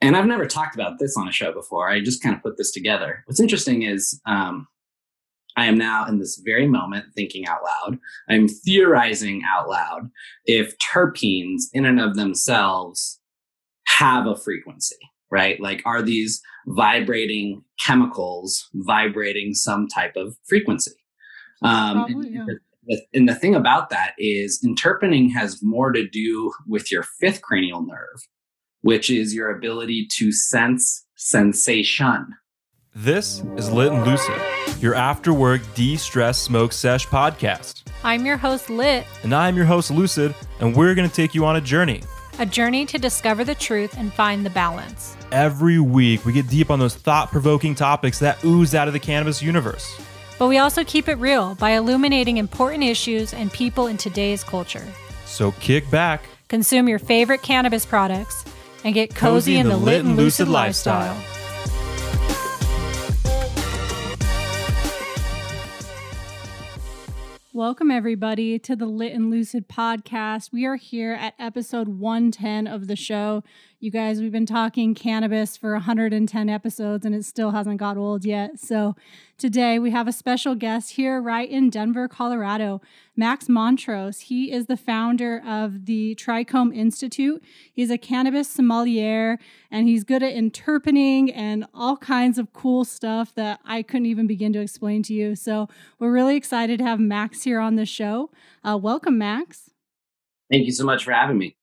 and I've never talked about this on a show before. I just kind of put this together. What's interesting is um, I am now in this very moment thinking out loud. I'm theorizing out loud if terpenes, in and of themselves, have a frequency, right? Like, are these vibrating chemicals vibrating some type of frequency? Um, Probably, yeah. and, and the thing about that is, interpening has more to do with your fifth cranial nerve, which is your ability to sense sensation. This is Lit and Lucid, your after work de stress smoke sesh podcast. I'm your host, Lit. And I'm your host, Lucid, and we're going to take you on a journey. A journey to discover the truth and find the balance. Every week, we get deep on those thought provoking topics that ooze out of the cannabis universe. But we also keep it real by illuminating important issues and people in today's culture. So kick back, consume your favorite cannabis products, and get cozy, cozy in, the, lit and lucid, lifestyle. Welcome, everybody, to the Lit and Lucid podcast. We are here at episode 110 of the show. You guys, we've been talking cannabis for 110 episodes and it still hasn't got old yet. So today we have a special guest here right in Denver, Colorado, Max Montrose. He is the founder of the Trichome Institute. He's a cannabis sommelier and he's good at interpening and all kinds of cool stuff that I couldn't even begin to explain to you. So we're really excited to have Max here on the show. Uh, welcome, Max. Thank you so much for having me.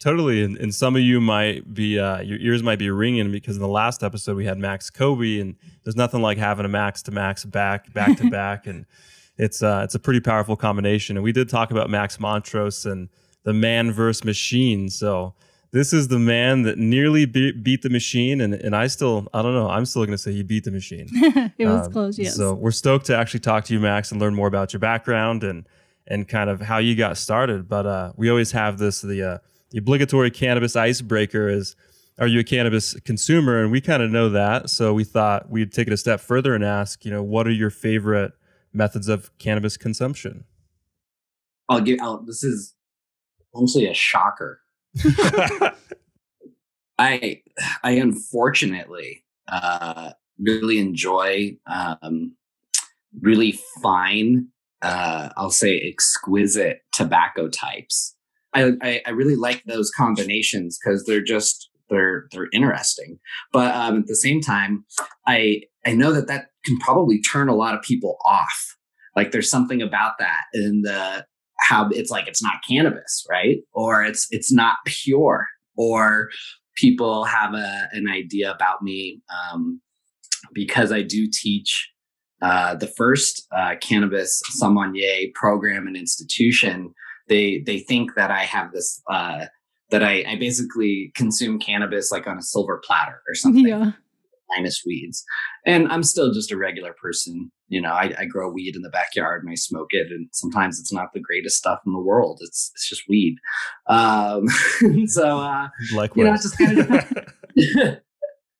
Totally, and, and some of you might be uh, your ears might be ringing because in the last episode we had Max Koby, and there's nothing like having a Max to Max back back to back, and it's uh, it's a pretty powerful combination. And we did talk about Max Montrose and the man versus machine. So this is the man that nearly be- beat the machine, and and I still I don't know I'm still going to say he beat the machine. it was um, close, yes. So we're stoked to actually talk to you, Max, and learn more about your background and and kind of how you got started. But uh, we always have this the uh, the obligatory cannabis icebreaker is are you a cannabis consumer? And we kind of know that. So we thought we'd take it a step further and ask you know what are your favorite methods of cannabis consumption? I'll give out this is honestly a shocker. I i unfortunately uh really enjoy um really fine uh i'll say exquisite tobacco types I, I, really like those combinations because they're just they're they're interesting. But um, at the same time, I I know that that can probably turn a lot of people off. Like there's something about that in the how it's like it's not cannabis, right? Or it's it's not pure, or people have a an idea about me um, because I do teach uh, the first uh, cannabis sommelier program and institution they they think that I have this uh, that I, I basically consume cannabis like on a silver platter or something. Yeah. Minus weeds. And I'm still just a regular person. You know, I, I, grow weed in the backyard and I smoke it. And sometimes it's not the greatest stuff in the world. It's it's just weed. Um, so uh like you know, it just kind of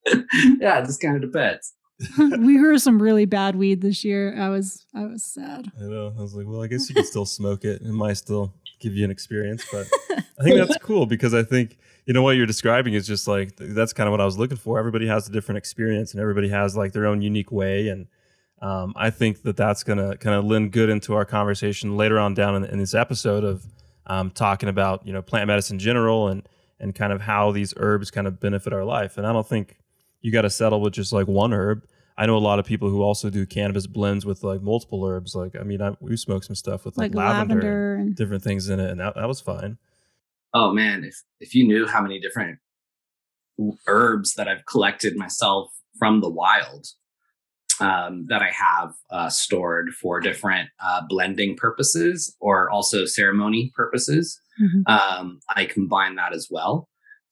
yeah, it just kind of depends. we grew some really bad weed this year. I was I was sad. I know. I was like, well, I guess you can still smoke it. It might still give you an experience, but I think that's cool because I think you know what you're describing is just like that's kind of what I was looking for. Everybody has a different experience, and everybody has like their own unique way, and um, I think that that's gonna kind of lend good into our conversation later on down in, in this episode of um, talking about you know plant medicine in general and and kind of how these herbs kind of benefit our life. And I don't think you got to settle with just like one herb. I know a lot of people who also do cannabis blends with like multiple herbs. Like, I mean, I, we smoked some stuff with like, like lavender, lavender and different things in it, and that, that was fine. Oh man, if if you knew how many different herbs that I've collected myself from the wild um, that I have uh, stored for different uh, blending purposes or also ceremony purposes, mm-hmm. um, I combine that as well.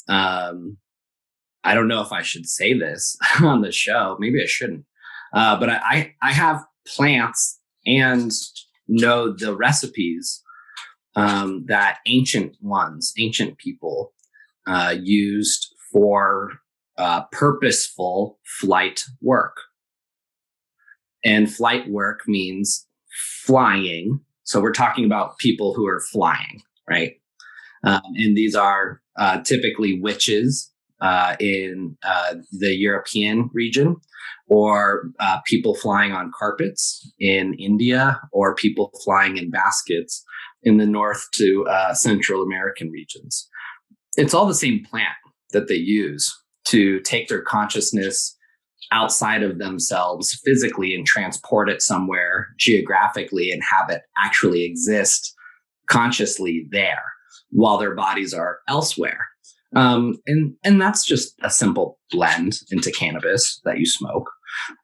Um, I don't know if I should say this on the show. Maybe I shouldn't. Uh, but I, I have plants and know the recipes um, that ancient ones, ancient people uh, used for uh, purposeful flight work. And flight work means flying. So we're talking about people who are flying, right? Um, and these are uh, typically witches uh, in uh, the European region, or uh, people flying on carpets in India, or people flying in baskets in the North to uh, Central American regions. It's all the same plant that they use to take their consciousness outside of themselves physically and transport it somewhere geographically and have it actually exist consciously there while their bodies are elsewhere. Um, and and that's just a simple blend into cannabis that you smoke.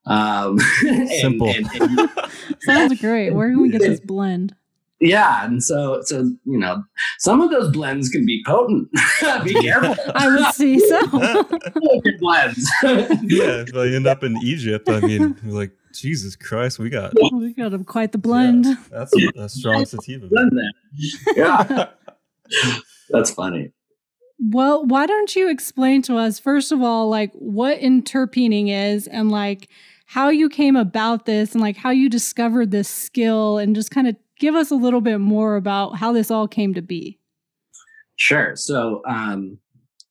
Um, simple. And, and, and, Sounds great. Where can we get this blend? Yeah, and so so you know, some of those blends can be potent. be careful. I would see so. blends. yeah, if I end up in Egypt, I mean, like Jesus Christ, we got we got a, quite the blend. Yeah, that's a, a strong sativa. yeah, that's funny. Well, why don't you explain to us first of all, like what interpening is, and like how you came about this, and like how you discovered this skill, and just kind of give us a little bit more about how this all came to be. Sure. So, um,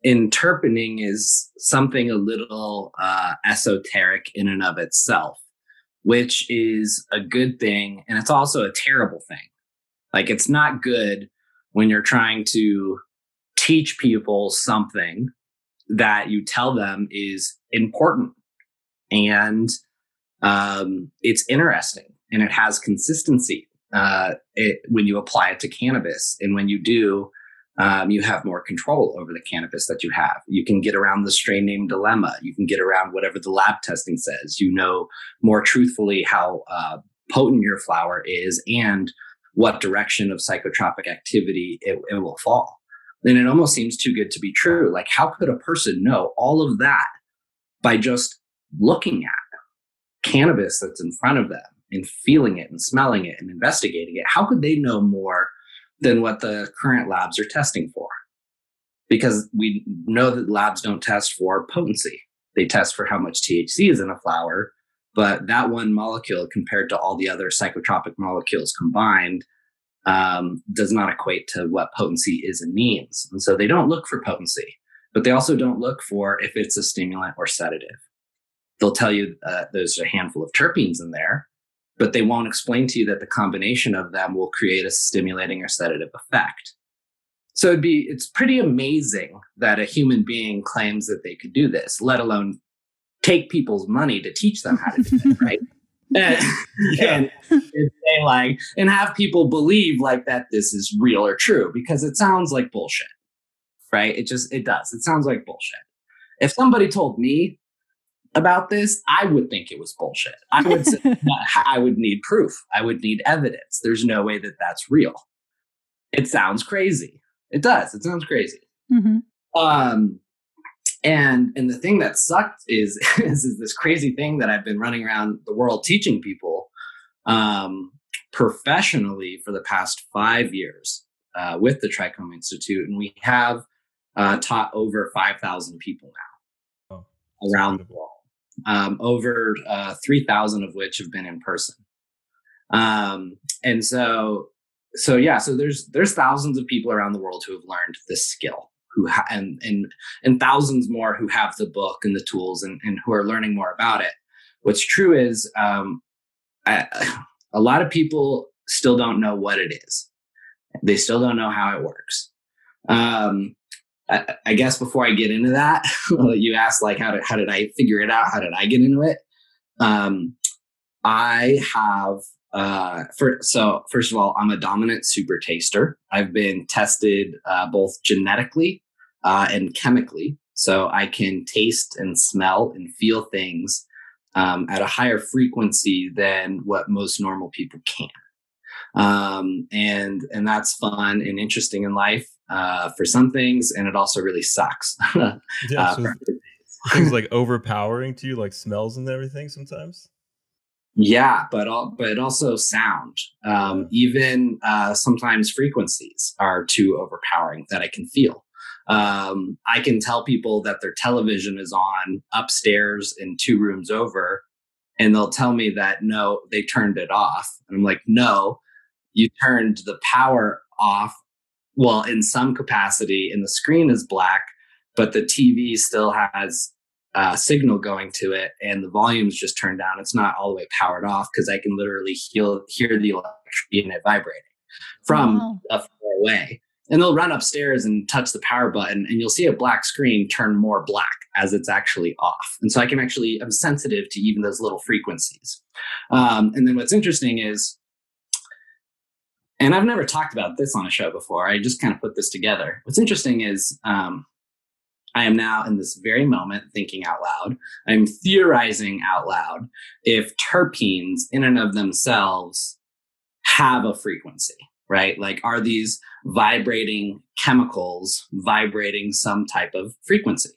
interpening is something a little uh, esoteric in and of itself, which is a good thing. And it's also a terrible thing. Like, it's not good when you're trying to teach people something that you tell them is important and um, it's interesting and it has consistency uh, it, when you apply it to cannabis. And when you do, um, you have more control over the cannabis that you have. You can get around the strain name dilemma. You can get around whatever the lab testing says. You know more truthfully how uh, potent your flower is and what direction of psychotropic activity it, it will fall. And it almost seems too good to be true. Like, how could a person know all of that by just looking at cannabis that's in front of them and feeling it and smelling it and investigating it, how could they know more than what the current labs are testing for? Because we know that labs don't test for potency. They test for how much THC is in a flower, but that one molecule compared to all the other psychotropic molecules combined um, does not equate to what potency is and means. And so they don't look for potency, but they also don't look for if it's a stimulant or sedative. They'll tell you uh, there's a handful of terpenes in there, but they won't explain to you that the combination of them will create a stimulating or sedative effect. So it'd be it's pretty amazing that a human being claims that they could do this, let alone take people's money to teach them how to do it, right? And, yeah. and, and say like and have people believe like that this is real or true because it sounds like bullshit right it just it does it sounds like bullshit if somebody told me about this, I would think it was bullshit. I would say, I would need proof. I would need evidence. There's no way that that's real. It sounds crazy. It does. It sounds crazy. Mm-hmm. Um, and and the thing that sucked is, is, is this crazy thing that I've been running around the world teaching people um, professionally for the past five years uh, with the Trichome Institute, and we have uh, taught over five thousand people now oh, around the world. Um, over uh, 3,000 of which have been in person. Um, and so, so yeah, so there's there's thousands of people around the world who have learned this skill, who ha- and and and thousands more who have the book and the tools and, and who are learning more about it. What's true is um, I, a lot of people still don't know what it is. They still don't know how it works. Um, I, I guess before I get into that, you asked like how did how did I figure it out? How did I get into it? Um, I have uh, for, so first of all, I'm a dominant super taster. I've been tested uh, both genetically uh, and chemically, so I can taste and smell and feel things um, at a higher frequency than what most normal people can. Um, and and that's fun and interesting in life uh, for some things, and it also really sucks. yeah, uh, so things like overpowering to you, like smells and everything sometimes. Yeah, but all, but also sound. Um, even uh, sometimes frequencies are too overpowering that I can feel. Um, I can tell people that their television is on upstairs in two rooms over, and they'll tell me that no, they turned it off. And I'm like, no, you turned the power off well in some capacity and the screen is black but the TV still has uh, signal going to it and the volume's just turned down. It's not all the way powered off because I can literally hear, hear the electricity in it vibrating from wow. a far away. And they'll run upstairs and touch the power button, and you'll see a black screen turn more black as it's actually off. And so I can actually, I'm sensitive to even those little frequencies. Um, and then what's interesting is, and I've never talked about this on a show before, I just kind of put this together. What's interesting is, um, I am now in this very moment thinking out loud. I'm theorizing out loud if terpenes, in and of themselves, have a frequency, right? Like, are these vibrating chemicals vibrating some type of frequency?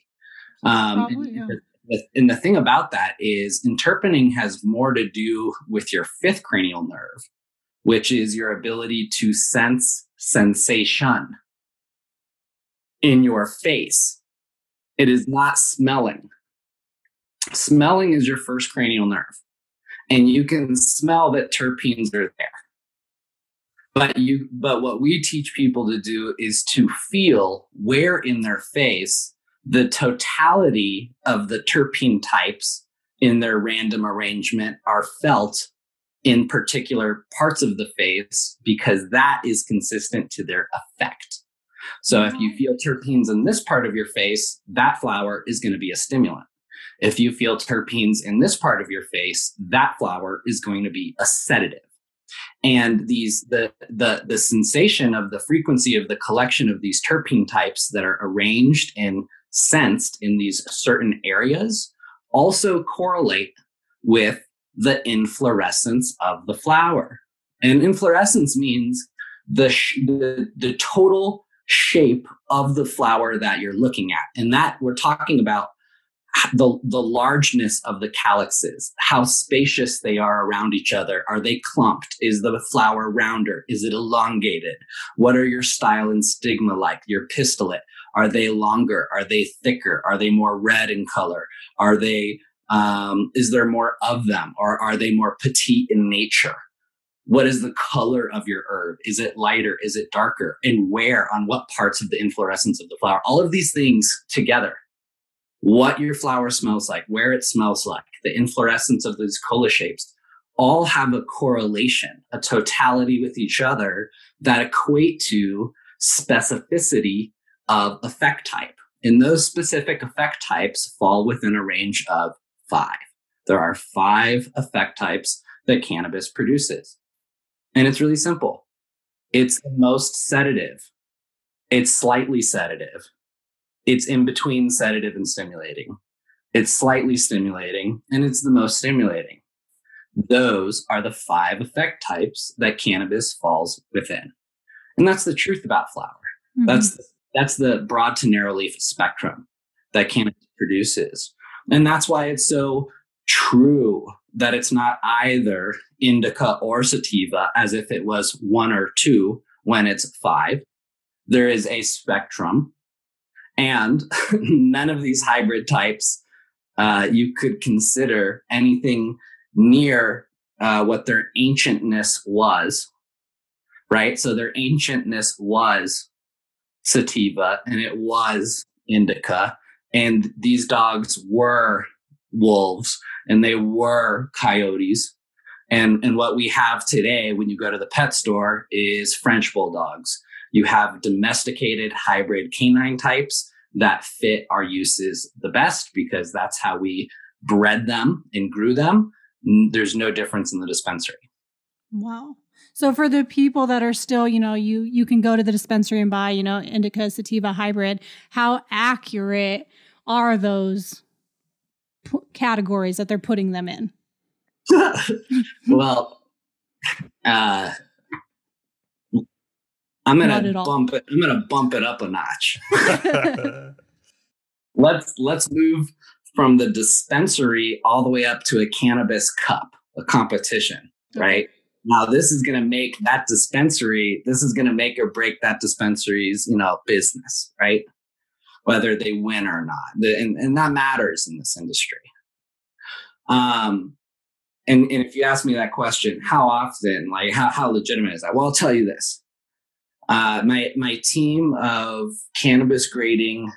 Um, Probably, and, yeah. and the thing about that is, interpening has more to do with your fifth cranial nerve, which is your ability to sense sensation in your face it is not smelling. Smelling is your first cranial nerve, and you can smell that terpenes are there. But you, but what we teach people to do is to feel where in their face the totality of the terpene types in their random arrangement are felt in particular parts of the face because that is consistent to their effect. So if you mm-hmm. feel terpenes in this part of your face, that flower is going to be a stimulant. If you feel terpenes in this part of your face, that flower is going to be a sedative. And these the the the sensation of the frequency of the collection of these terpene types that are arranged and sensed in these certain areas also correlate with the inflorescence of the flower. And inflorescence means the, the, the total shape of the flower that you're looking at. And that we're talking about the, the largeness of the calyxes, how spacious they are around each other. Are they clumped? Is the flower rounder? Is it elongated? What are your style and stigma like? Your pistillate? Are they longer? Are they thicker? Are they more red in color? Are they, um, is there more of them? Or are they more petite in nature? What is the color of your herb? Is it lighter? Is it darker? And where? On what parts of the inflorescence of the flower? All of these things together. What your flower smells like where it smells like the inflorescence of those cola shapes all have a correlation a totality with each other that equate to specificity of effect type. And those specific effect types fall within a range of five. There are five effect types that cannabis produces and it's really simple. It's the most sedative. It's slightly sedative. It's in between sedative and stimulating. It's slightly stimulating and it's the most stimulating. Those are the five effect types that cannabis falls within. And that's the truth about flower. Mm-hmm. That's that's the broad to narrow leaf spectrum that cannabis produces. And that's why it's so true that it's not either indica or sativa as if it was one or two when it's five. There is a spectrum, and none of these hybrid types uh, you could consider anything near uh, what their ancientness was, right? So their ancientness was sativa and it was indica, and these dogs were wolves and they were coyotes. And, and what we have today when you go to the pet store is French bulldogs. You have domesticated hybrid canine types that fit our uses the best because that's how we bred them and grew them. There's no difference in the dispensary. Wow. So for the people that are still, you know, you you can go to the dispensary and buy, you know, indica sativa hybrid. How accurate are those p- categories that they're putting them in? well, uh, I'm gonna bump it. I'm gonna bump it up a notch. let's let's move from the dispensary all the way up to a cannabis cup, a competition, right? Now this is going to make that dispensary. This is going to make or break that dispensary's, you know, business, right? Whether they win or not. The, and, and that matters in this industry. Um, and, and if you ask me that question, how often, like how, how legitimate is that? Well, I'll tell you this. Uh, my, my team of cannabis grading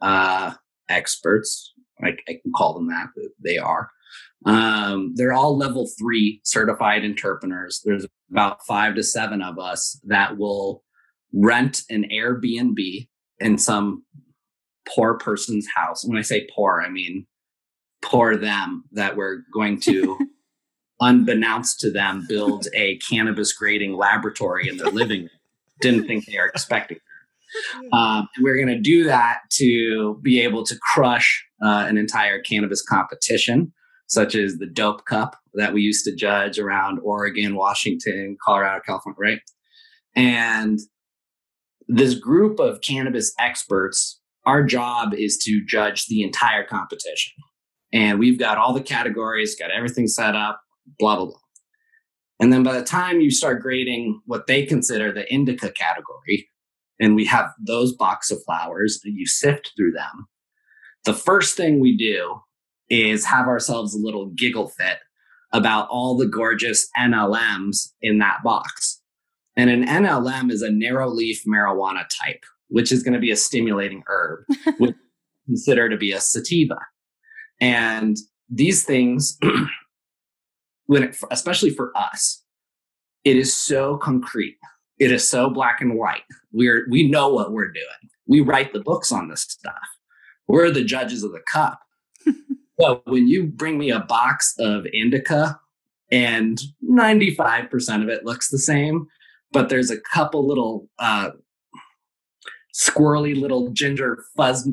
uh, experts. Like I can call them that. They are. Um, they're all level three certified interpeners. There's about five to seven of us that will rent an Airbnb in some poor person's house. When I say poor, I mean poor them that we're going to, unbeknownst to them, build a cannabis grading laboratory in their living room. Didn't think they are expecting. Um, we're going to do that to be able to crush uh, an entire cannabis competition, such as the Dope Cup that we used to judge around Oregon, Washington, Colorado, California, right? And this group of cannabis experts, our job is to judge the entire competition. And we've got all the categories, got everything set up, blah, blah, blah. And then by the time you start grading what they consider the indica category, and we have those box of flowers and you sift through them, the first thing we do is have ourselves a little giggle fit about all the gorgeous NLMs in that box. And an NLM is a narrow leaf marijuana type, which is going to be a stimulating herb, which considered to be a sativa. And these things, when it, especially for us, it is so concrete. It is so black and white. We're we know what we're doing. We write the books on this stuff. We're the judges of the cup. so when you bring me a box of indica and 95% of it looks the same, but there's a couple little uh, squirrely little ginger fuzz,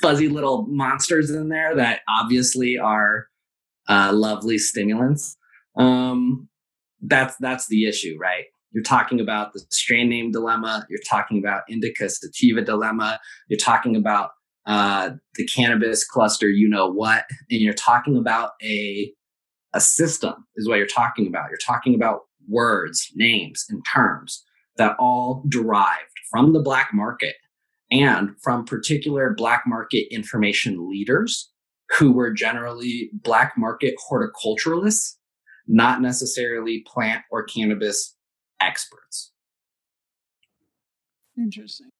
fuzzy little monsters in there that obviously are uh, lovely stimulants. Um, that's that's the issue, right? You're talking about the strain name dilemma. You're talking about indica sativa dilemma. You're talking about uh, the cannabis cluster. You know what? And you're talking about a a system is what you're talking about. You're talking about words, names, and terms that all derived from the black market and from particular black market information leaders who were generally black market horticulturalists, not necessarily plant or cannabis experts. Interesting.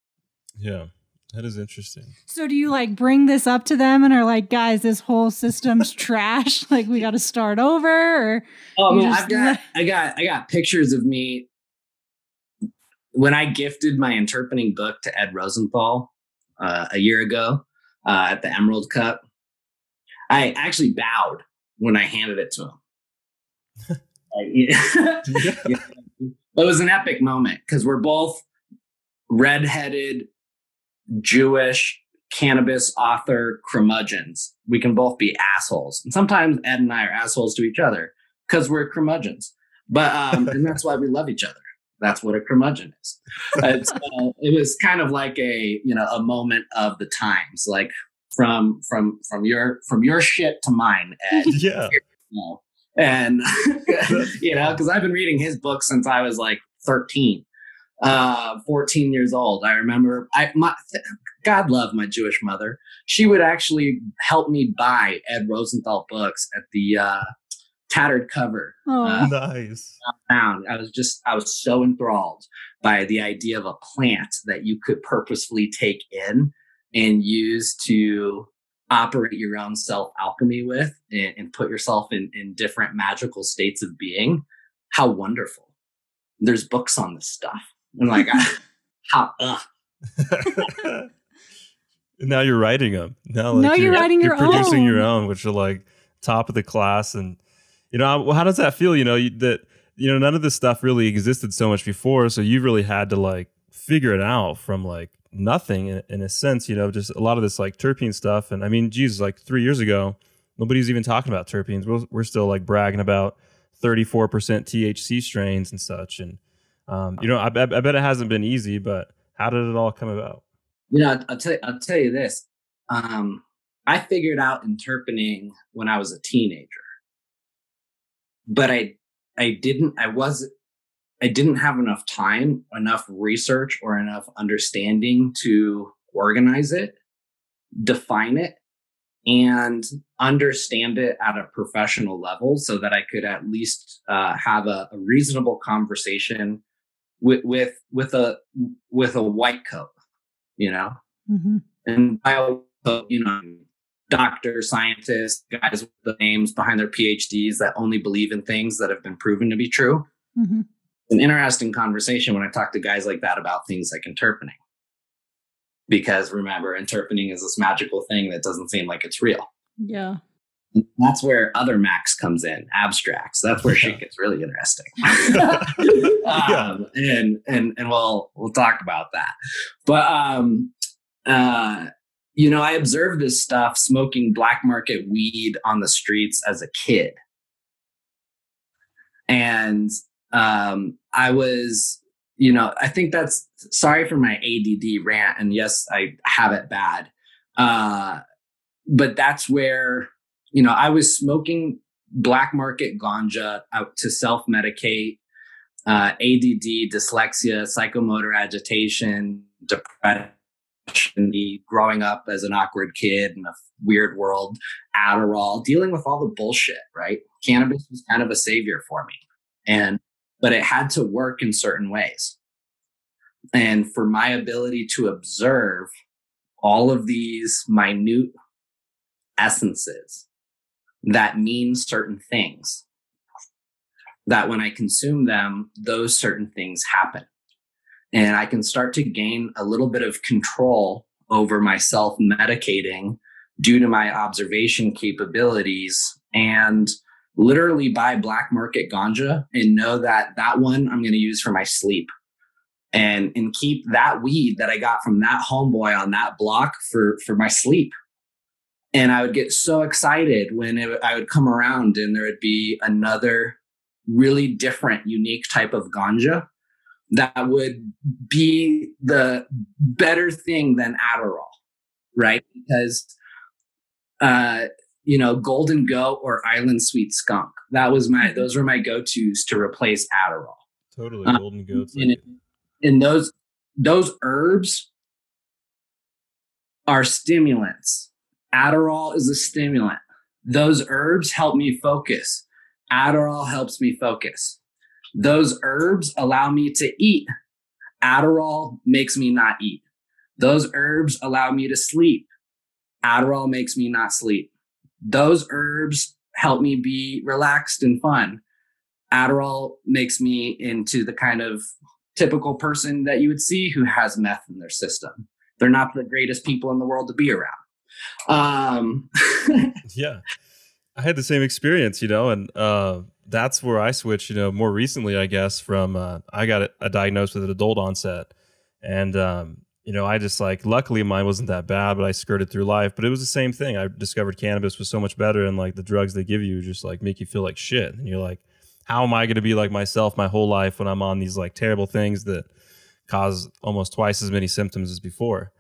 Yeah. That is interesting. So do you like bring this up to them and are like, guys, this whole system's trash. Like we got to start over? Or oh man, I've got I got I got pictures of me when I gifted my interpening book to Ed Rosenthal uh, a year ago uh, at the Emerald Cup. I actually bowed when I handed it to him. yeah. It was an epic moment because we're both redheaded Jewish cannabis author curmudgeons. We can both be assholes. And sometimes Ed and I are assholes to each other because we're curmudgeons. But um, and that's why we love each other. That's what a curmudgeon is. Uh, it was kind of like a you know a moment of the times, like from from from your from your shit to mine, Ed. Yeah. You know, and you know because I've been reading his book since I was like 13 uh, 14 years old. I remember I my God love my Jewish mother. She would actually help me buy Ed Rosenthal books at the uh, tattered cover. Oh, uh, nice. Found. I was just I was so enthralled by the idea of a plant that you could purposefully take in and use to operate your own self alchemy with and, and put yourself in in different magical states of being. How wonderful! There's books on this stuff. I'm like, how? now you're writing them. Now, like, now you're, you're, writing you're your producing own. your own, which are like top of the class. And you know, how does that feel? You know, that you know, none of this stuff really existed so much before, so you really had to like figure it out from like nothing in, in a sense. You know, just a lot of this like terpene stuff. And I mean, geez, like three years ago, nobody's even talking about terpenes. We're, we're still like bragging about 34% THC strains and such. And um, you know, I, I, bet it hasn't been easy, but how did it all come about? You know, I'll tell you, I'll tell you this. Um, I figured out interpening when I was a teenager, but I, I didn't, I wasn't, I didn't have enough time, enough research, or enough understanding to organize it, define it, and understand it at a professional level so that I could at least uh, have a, a reasonable conversation with with with a with a white coat, you know. Mm-hmm. and bio, you know, doctors, scientists, guys with the names behind their PhDs that only believe in things that have been proven to be true. Mm-hmm. An interesting conversation when I talk to guys like that about things like interpening. Because remember, interpening is this magical thing that doesn't seem like it's real. Yeah. That's where other Max comes in, Abstrax. That's where shit gets really interesting. um, and and and we'll we'll talk about that. But um uh you know, I observed this stuff smoking black market weed on the streets as a kid. And um, I was, you know, I think that's sorry for my ADD rant. And yes, I have it bad. Uh, but that's where, you know, I was smoking black market ganja out to self medicate, uh, ADD, dyslexia, psychomotor agitation, depression me growing up as an awkward kid in a weird world, Adderall, dealing with all the bullshit, right? Cannabis was kind of a savior for me. And, but it had to work in certain ways. And for my ability to observe all of these minute essences that mean certain things, that when I consume them, those certain things happen and I can start to gain a little bit of control over myself medicating due to my observation capabilities and literally buy black market ganja and know that that one I'm going to use for my sleep and and keep that weed that I got from that homeboy on that block for for my sleep. And I would get so excited when it, I would come around and there would be another really different, unique type of ganja that would be the better thing than Adderall, right? Because, uh, you know, Golden Goat or Island Sweet Skunk. That was my; mm-hmm. those were my go-to's to replace Adderall. Totally, um, Golden Goats. And, and those those herbs are stimulants. Adderall is a stimulant. Those herbs help me focus. Adderall helps me focus. Those herbs allow me to eat. Adderall makes me not eat. Those herbs allow me to sleep. Adderall makes me not sleep. Those herbs help me be relaxed and fun. Adderall makes me into the kind of typical person that you would see who has meth in their system. They're not the greatest people in the world to be around. Um, yeah, I had the same experience, you know, and uh, that's where I switched, you know, more recently, I guess, from uh, I got a, a diagnosed with an adult onset. And, um, you know, I just like, luckily mine wasn't that bad, but I skirted through life. But it was the same thing. I discovered cannabis was so much better. And like the drugs they give you just like make you feel like shit. And you're like, how am I going to be like myself my whole life when I'm on these like terrible things that cause almost twice as many symptoms as before?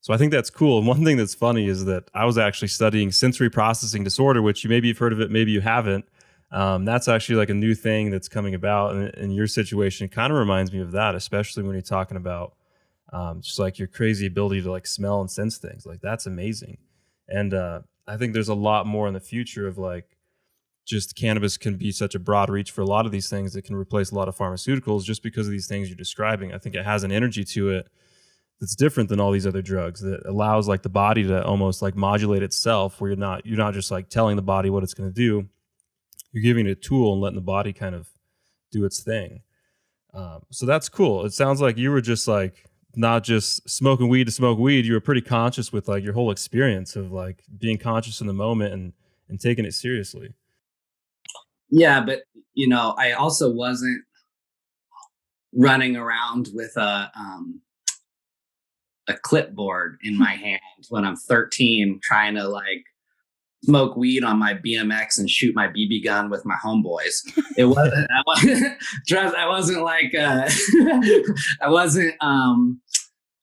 So I think that's cool. And one thing that's funny is that I was actually studying sensory processing disorder, which you maybe you've heard of it, maybe you haven't. Um, that's actually like a new thing that's coming about. And in your situation, it kind of reminds me of that, especially when you're talking about um, just like your crazy ability to like smell and sense things. Like that's amazing. And uh, I think there's a lot more in the future of like just cannabis can be such a broad reach for a lot of these things that can replace a lot of pharmaceuticals just because of these things you're describing. I think it has an energy to it that's different than all these other drugs that allows like the body to almost like modulate itself where you're not you're not just like telling the body what it's going to do you're giving it a tool and letting the body kind of do its thing. Um, so that's cool. It sounds like you were just like not just smoking weed to smoke weed. You were pretty conscious with like your whole experience of like being conscious in the moment and and taking it seriously. Yeah, but you know, I also wasn't running around with a um, a clipboard in my hand when I'm 13, trying to like smoke weed on my BMX and shoot my BB gun with my homeboys. It wasn't, I wasn't, trust, I wasn't like, uh, I wasn't, um,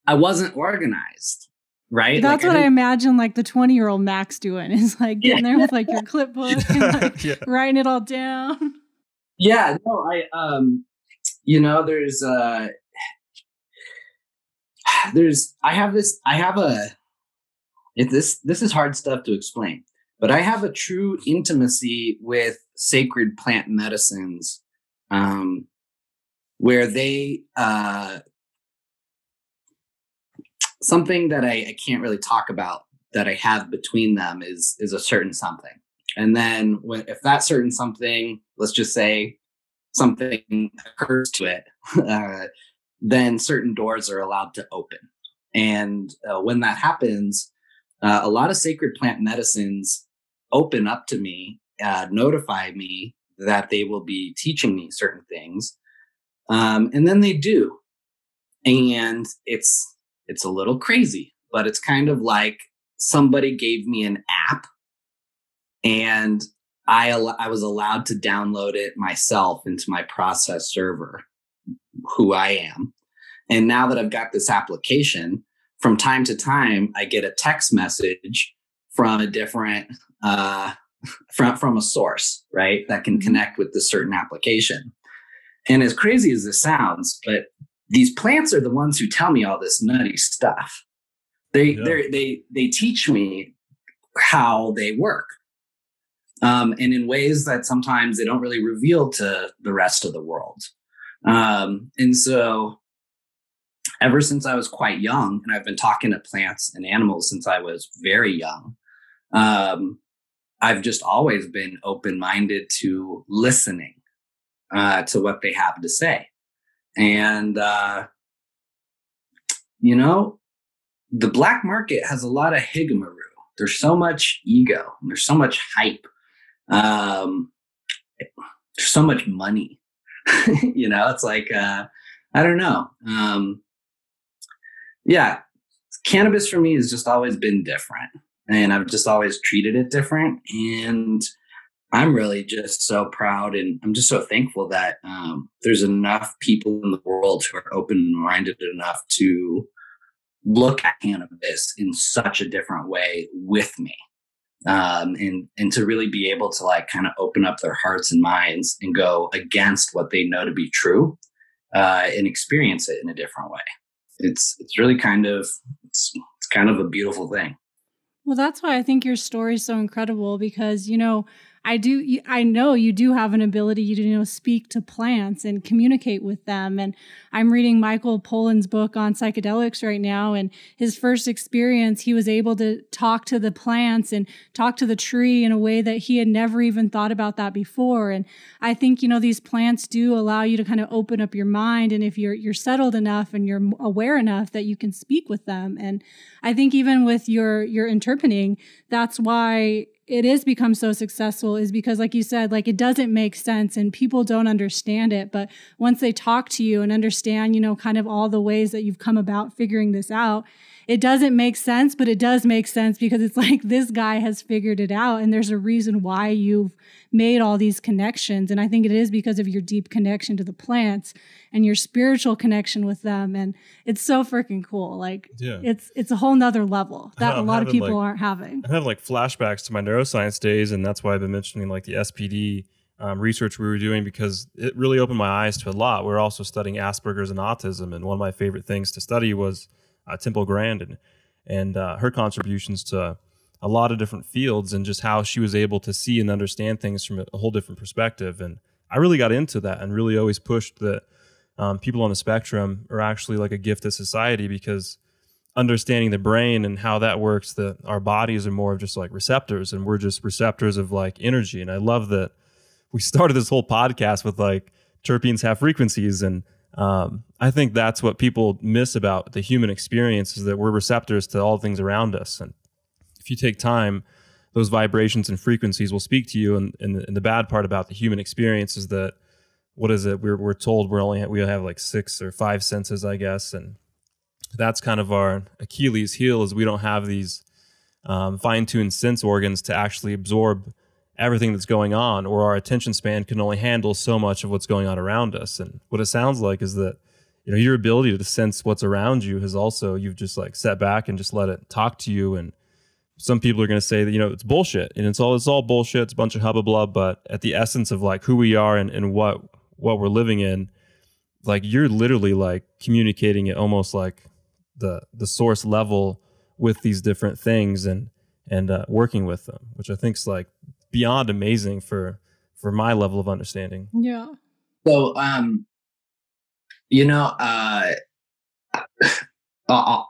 I wasn't organized. Right. That's like, what I, I, imagine like the 20 year old Max doing is like getting yeah. there with like your clipboard and like yeah. writing it all down. Yeah. No, I, um, you know, there's, uh, there's, I have this, I have a, it, this, this is hard stuff to explain but I have a true intimacy with sacred plant medicines um, where they uh, something that I, I can't really talk about that I have between them is is a certain something. And then when if that certain something, let's just say something occurs to it, uh, then certain doors are allowed to open. And uh, when that happens, uh, a lot of sacred plant medicines open up to me, uh, notify me that they will be teaching me certain things, um, and then they do, and it's it's a little crazy, but it's kind of like somebody gave me an app, and I I was allowed to download it myself into my process server, who I am, and now that I've got this application, from time to time, I get a text message from a different uh, from from a source, right, that can mm-hmm. connect with this certain application. And as crazy as this sounds, but these plants are the ones who tell me all this nutty stuff. They yeah. they they teach me how they work, um, and in ways that sometimes they don't really reveal to the rest of the world. Um, and so ever since I was quite young, and I've been talking to plants and animals since I was very young, um, I've just always been open minded to listening uh, to what they have to say. And, uh, you know, the black market has a lot of higamaroo. There's so much ego, there's so much hype, um, there's so much money. you know, it's like, uh, I don't know. Um, yeah, cannabis for me has just always been different. And I've just always treated it different. And I'm really just so proud and I'm just so thankful that um, there's enough people in the world who are open minded enough to look at cannabis in such a different way with me. Um, and and to really be able to like kind of open up their hearts and minds and go against what they know to be true uh, and experience it in a different way it's it's really kind of it's, it's kind of a beautiful thing. Well, that's why I think your story is so incredible because you know I do I know you do have an ability to you know speak to plants and communicate with them. And I'm reading Michael Pollan's book on psychedelics right now and his first experience he was able to talk to the plants and talk to the tree in a way that he had never even thought about that before. And I think you know these plants do allow you to kind of open up your mind and if you're you're settled enough and you're aware enough that you can speak with them. And I think even with your your interpening that's why it is become so successful is because like you said like it doesn't make sense and people don't understand it. But once they talk to you and understand you know kind of all the ways that you've come about figuring this out it doesn't make sense, but it does make sense because it's like this guy has figured it out and there's a reason why you've made all these connections. And I think it is because of your deep connection to the plants and your spiritual connection with them. And it's so freaking cool. Like yeah. it's it's a whole nother level that a lot of people like, aren't having. I have like flashbacks to my neuroscience days, and that's why I've been mentioning like the SPD. Um, research we were doing because it really opened my eyes to a lot. We are also studying Asperger's and autism, and one of my favorite things to study was uh, Temple Grandin and uh, her contributions to a lot of different fields and just how she was able to see and understand things from a, whole different perspective. And I really got into that and really always pushed that um, people on the spectrum are actually like a gift to society because understanding the brain and how that works that our bodies are more of just like receptors and we're just receptors of like energy and i love that we started this whole podcast with like terpenes have frequencies and um, I think that's what people miss about the human experience is that we're receptors to all things around us. And if you take time, those vibrations and frequencies will speak to you. And, and, the, and the bad part about the human experience is that what is it? We're, we're told we're only we have like six or five senses, I guess, and that's kind of our Achilles heel is we don't have these um, fine-tuned sense organs to actually absorb everything that's going on, or our attention span can only handle so much of what's going on around us. And what it sounds like is that you know your ability to sense what's around you has also you've just like set back and just let it talk to you and some people are going to say that you know it's bullshit and it's all it's all bullshit it's a bunch of hubba blah but at the essence of like who we are and, and what what we're living in like you're literally like communicating it almost like the the source level with these different things and and uh, working with them which i think is like beyond amazing for for my level of understanding. Yeah. So um you know uh I'll,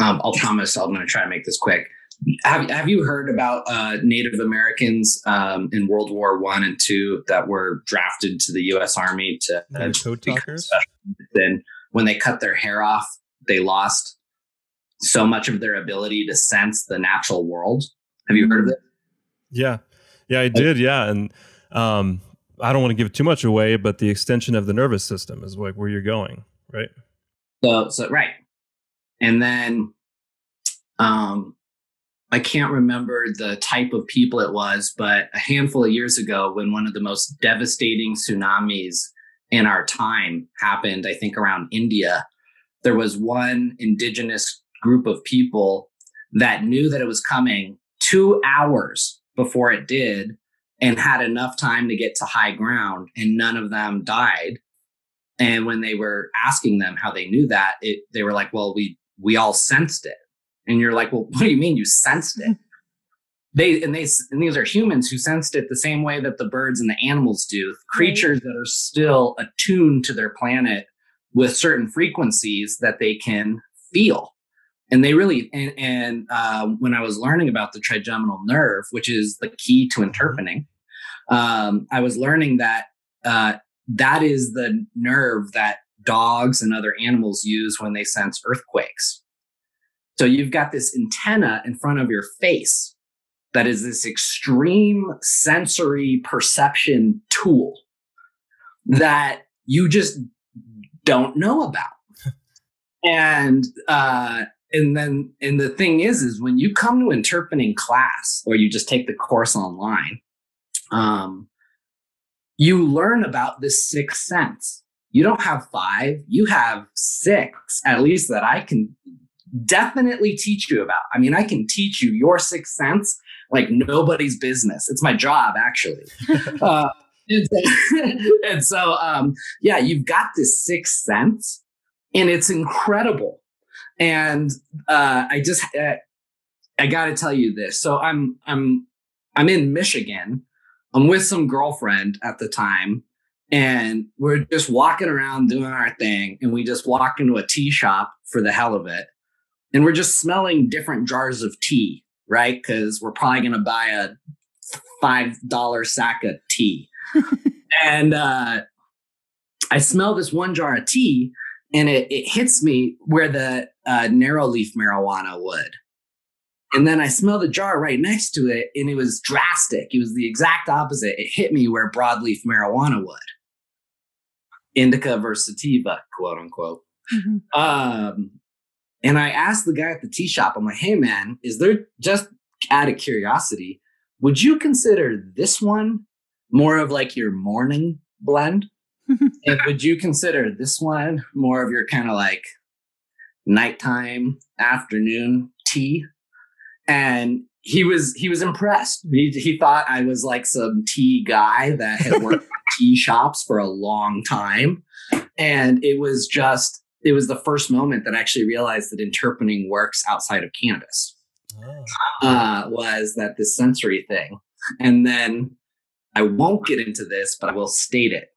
Um, I'll promise I'm going to try to make this quick. Have, have you heard about uh, Native Americans um, in World War One and Two that were drafted to the U.S. Army to uh, code talkers? Then when they cut their hair off, they lost so much of their ability to sense the natural world. Have you heard of it? Yeah, yeah, I did. Yeah, and um, I don't want to give too much away, but the extension of the nervous system is like where you're going, right? So, so right, and then, um, I can't remember the type of people it was, but a handful of years ago, when one of the most devastating tsunamis in our time happened, I think around India, there was one indigenous group of people that knew that it was coming two hours before it did and had enough time to get to high ground and none of them died. And when they were asking them how they knew that it they were like well we we all sensed it. And you're like well what do you mean you sensed it? They and they and these are humans who sensed it the same way that the birds and the animals do creatures that are still attuned to their planet with certain frequencies that they can feel and they really and, and uh, when i was learning about the trigeminal nerve which is the key to interpening um, i was learning that uh, that is the nerve that dogs and other animals use when they sense earthquakes. So you've got this antenna in front of your face that is this extreme sensory perception tool that you just don't know about. And uh, and then and the thing is is when you come to interpening class or you just take the course online um you learn about this sixth sense. You don't have five you have six at least that i can definitely teach you about. I mean i can teach you your sixth sense like nobody's business. It's my job actually. Uh, and, so um yeah you've got this sixth sense and it's incredible and uh, I just uh, I got to tell you this. So I'm I'm I'm in Michigan. I'm with some girlfriend at the time, and we're just walking around doing our thing. And we just walk into a tea shop for the hell of it, and we're just smelling different jars of tea, right? Because we're probably going to buy a five dollar sack of tea, and uh, I smell this one jar of tea and it, it hits me where the uh, narrow leaf marijuana would. And then I smelled a jar right next to it, and it was drastic. It was the exact opposite. It hit me where broadleaf marijuana would. Indica versus sativa, quote unquote. Mm-hmm. Um, and I asked the guy at the tea shop, I'm like, hey man, is there just out of curiosity, would you consider this one more of like your morning blend? and would you consider this one more of your kind of like nighttime afternoon tea? And he was he was impressed. He, he thought I was like some tea guy that had worked in tea shops for a long time, and it was just it was the first moment that I actually realized that interpening works outside of cannabis. Oh. Uh, was that this sensory thing, and then I won't get into this, but I will state it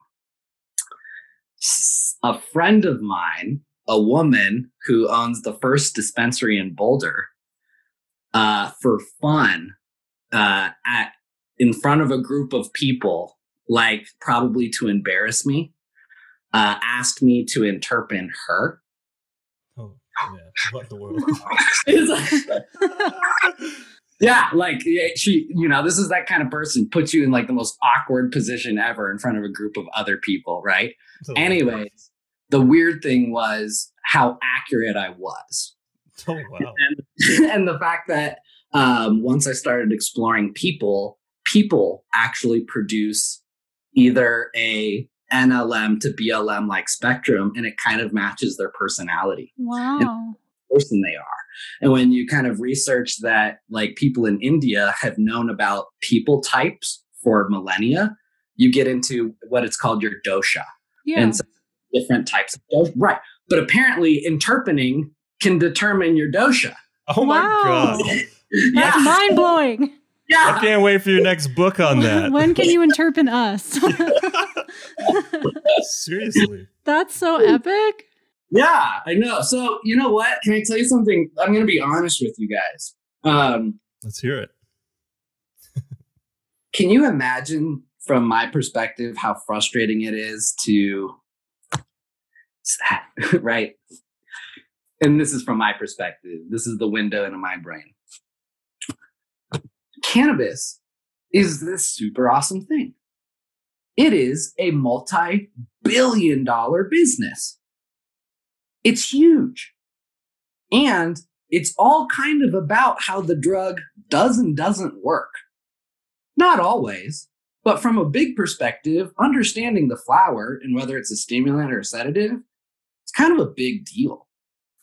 a friend of mine, a woman who owns the first dispensary in Boulder, uh, for fun, uh, at in front of a group of people, like probably to embarrass me, uh, asked me to interpret her. Oh, yeah. What the world? yeah, like she, you know, this is that kind of person puts you in like the most awkward position ever in front of a group of other people, right? Anyways, the weird thing was how accurate I was. Oh wow! And, and the fact that um, once I started exploring people, people actually produce either a NLM to BLM like spectrum, and it kind of matches their personality. Wow. person they are. And when you kind of research that, like people in India have known about people types for millennia, you get into what it's called your dosha. Yeah. And so different types of dosha. Right. But apparently, interpening can determine your dosha. Oh my wow. God. That's yeah. mind blowing. Yeah. I can't wait for your next book on that. when can you interpret us? Seriously. That's so epic. Yeah, I know. So you know what? Can I tell you something? I'm going to be honest with you guys. Um, Let's hear it. can you imagine, from my perspective, how frustrating it is to right? And this is from my perspective. This is the window into my brain. Cannabis is this super awesome thing. It is a multi billion dollar business. It's huge. And it's all kind of about how the drug does and doesn't work. Not always, but from a big perspective, understanding the flower and whether it's a stimulant or a sedative, it's kind of a big deal.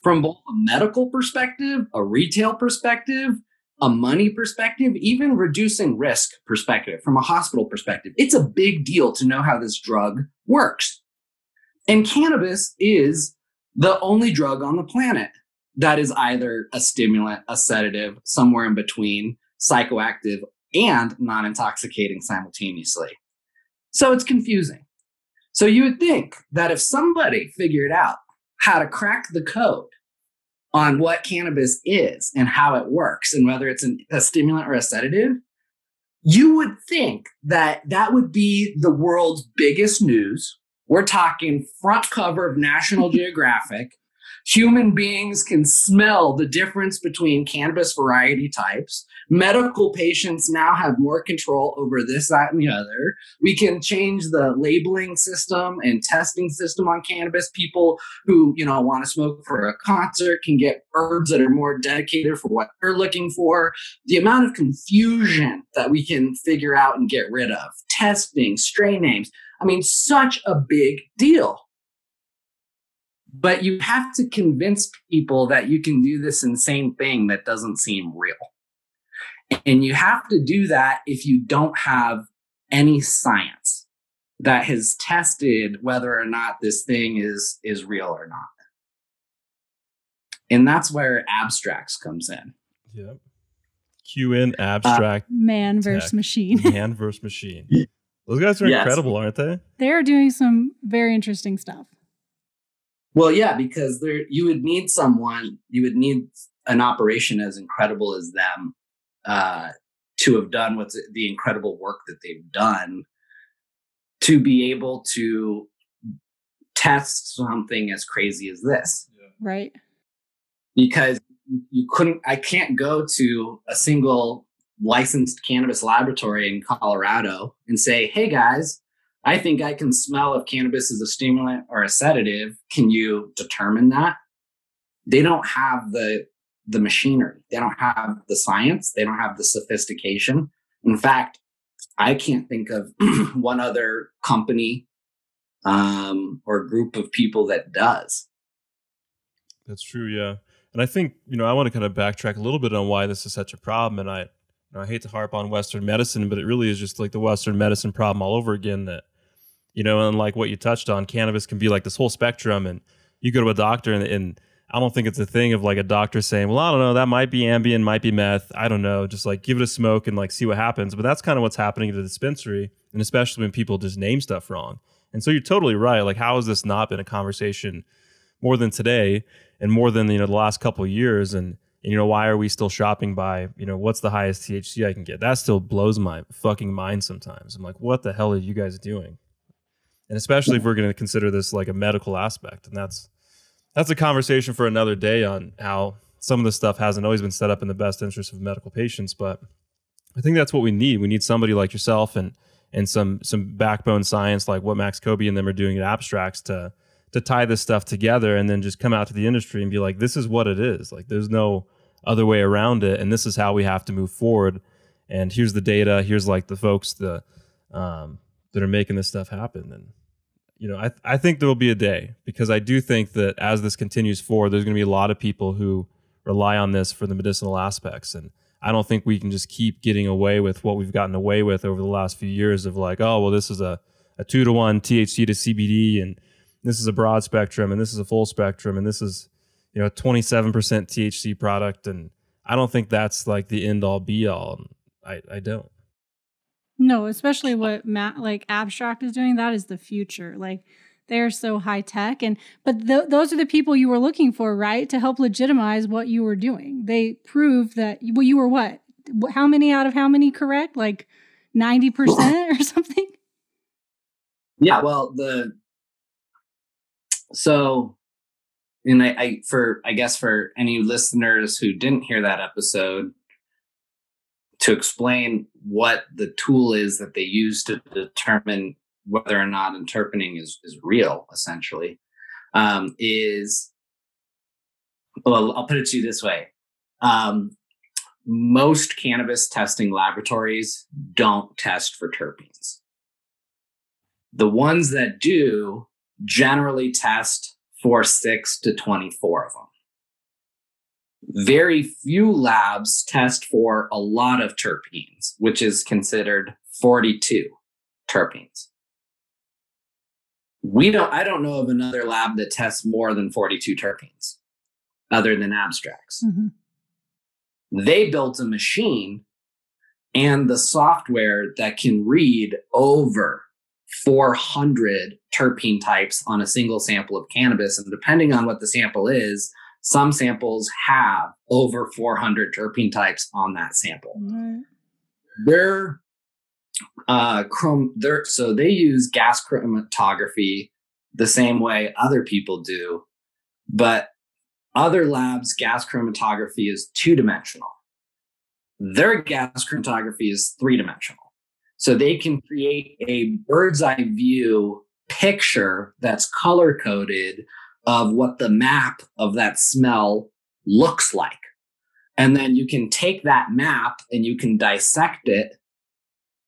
From both a medical perspective, a retail perspective, a money perspective, even reducing risk perspective, from a hospital perspective, it's a big deal to know how this drug works. And cannabis is the only drug on the planet that is either a stimulant, a sedative, somewhere in between, psychoactive, and non intoxicating simultaneously. So it's confusing. So you would think that if somebody figured out how to crack the code on what cannabis is and how it works and whether it's an, a stimulant or a sedative, you would think that that would be the world's biggest news. We're talking front cover of National Geographic. Human beings can smell the difference between cannabis variety types. Medical patients now have more control over this, that, and the other. We can change the labeling system and testing system on cannabis. People who, you know, want to smoke for a concert can get herbs that are more dedicated for what they're looking for. The amount of confusion that we can figure out and get rid of, testing, strain names. I mean, such a big deal. But you have to convince people that you can do this insane thing that doesn't seem real. And you have to do that if you don't have any science that has tested whether or not this thing is is real or not. And that's where Abstrax comes in. Yep. Q in abstract uh, man versus machine. man versus machine. Those guys are yes. incredible, aren't they? They're doing some very interesting stuff. Well, yeah, because there you would need someone, you would need an operation as incredible as them uh, to have done what's the incredible work that they've done to be able to test something as crazy as this. Right. Because you couldn't, I can't go to a single licensed cannabis laboratory in Colorado and say, hey guys, I think I can smell if cannabis is a stimulant or a sedative. Can you determine that? They don't have the the machinery. They don't have the science. They don't have the sophistication. In fact, I can't think of one other company um, or group of people that does. That's true, yeah. And I think you know I want to kind of backtrack a little bit on why this is such a problem. And I, you know, I hate to harp on Western medicine, but it really is just like the Western medicine problem all over again. That you know, and like what you touched on, cannabis can be like this whole spectrum. And you go to a doctor and, and I don't think it's a thing of like a doctor saying, well, I don't know, that might be Ambien, might be meth. I don't know. Just like give it a smoke and like see what happens. But that's kind of what's happening at the dispensary. And especially when people just name stuff wrong. And so you're totally right. Like, how has this not been a conversation more than today and more than, you know, the last couple years? And, and, you know, why are we still shopping by, you know, what's the highest THC I can get? That still blows my fucking mind sometimes. I'm like, what the hell are you guys doing? And especially if we're going to consider this like a medical aspect. And that's, that's a conversation for another day on how some of this stuff hasn't always been set up in the best interest of medical patients. But I think that's what we need. We need somebody like yourself and and some some backbone science like what Max Koby and them are doing at Abstrax to to tie this stuff together and then just come out to the industry and be like, this is what it is. Like there's no other way around it, and this is how we have to move forward. And here's the data. Here's like the folks the um, that are making this stuff happen. And you know, I, I think there will be a day because I do think that as this continues forward, there's going to be a lot of people who rely on this for the medicinal aspects. And I don't think we can just keep getting away with what we've gotten away with over the last few years of like, oh, well, this is a, a two to one THC to CBD, and this is a broad spectrum, and this is a full spectrum, and this is, you know, 27% THC product. And I don't think that's like the end all be all. I, I don't. No, especially what Matt like Abstrax is doing. That is the future. Like they're so high tech and but th- those are the people you were looking for right to help legitimize what you were doing they proved that well you were what how many out of how many correct like 90% or something yeah well the so and I, I for i guess for any listeners who didn't hear that episode to explain what the tool is that they use to determine whether or not interpening is, is real, essentially, um, is well, I'll put it to you this way. Um, most cannabis testing laboratories don't test for terpenes. The ones that do generally test for six to 24 of them. Very few labs test for a lot of terpenes, which is considered 42 terpenes. We don't, I don't know of another lab that tests more than 42 terpenes other than Abstrax. Mhm. They built a machine and the software that can read over 400 terpene types on a single sample of cannabis. And depending on what the sample is, some samples have over 400 terpene types on that sample. Right. They're uh chrome they're so they use gas chromatography the same way other people do, but other labs gas chromatography is two dimensional. Their gas chromatography is three dimensional. So they can create a bird's eye view picture that's color coded of what the map of that smell looks like. And then you can take that map and you can dissect it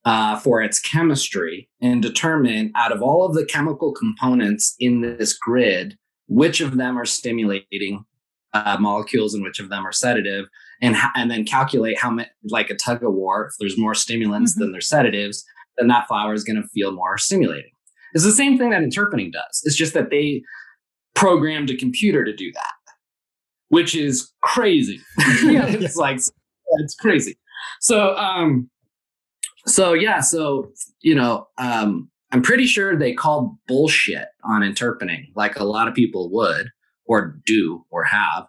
uh, for its chemistry and determine out of all of the chemical components in this grid, which of them are stimulating uh, molecules and which of them are sedative, and and then calculate how much, like a tug of war. If there's more stimulants than there's sedatives, then that flower is going to feel more stimulating. It's the same thing that interpening does. It's just that they programmed a computer to do that, which is crazy. Yeah. it's like it's crazy. So um so yeah, so you know, um I'm pretty sure they called bullshit on interpening like a lot of people would or do or have.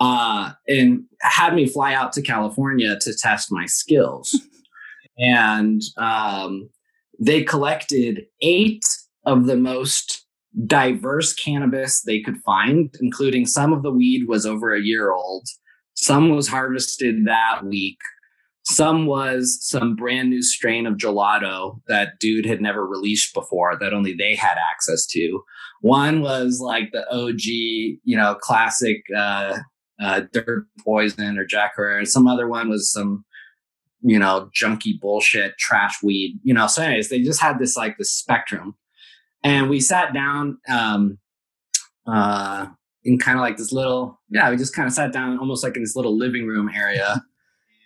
Uh and had me fly out to California to test my skills. and um they collected 8 of the most diverse cannabis they could find, including some of the weed was over a year old. Some was harvested that week. Some was some brand new strain of gelato that dude had never released before that only they had access to. One was like the OG, you know, classic uh, uh, Durban Poison or Jack Herer. Some other one was some, you know, junky bullshit, trash weed. You know, so anyways, they just had this like this spectrum and we sat down um uh in kind of like this little yeah we just kind of sat down almost like in this little living room area.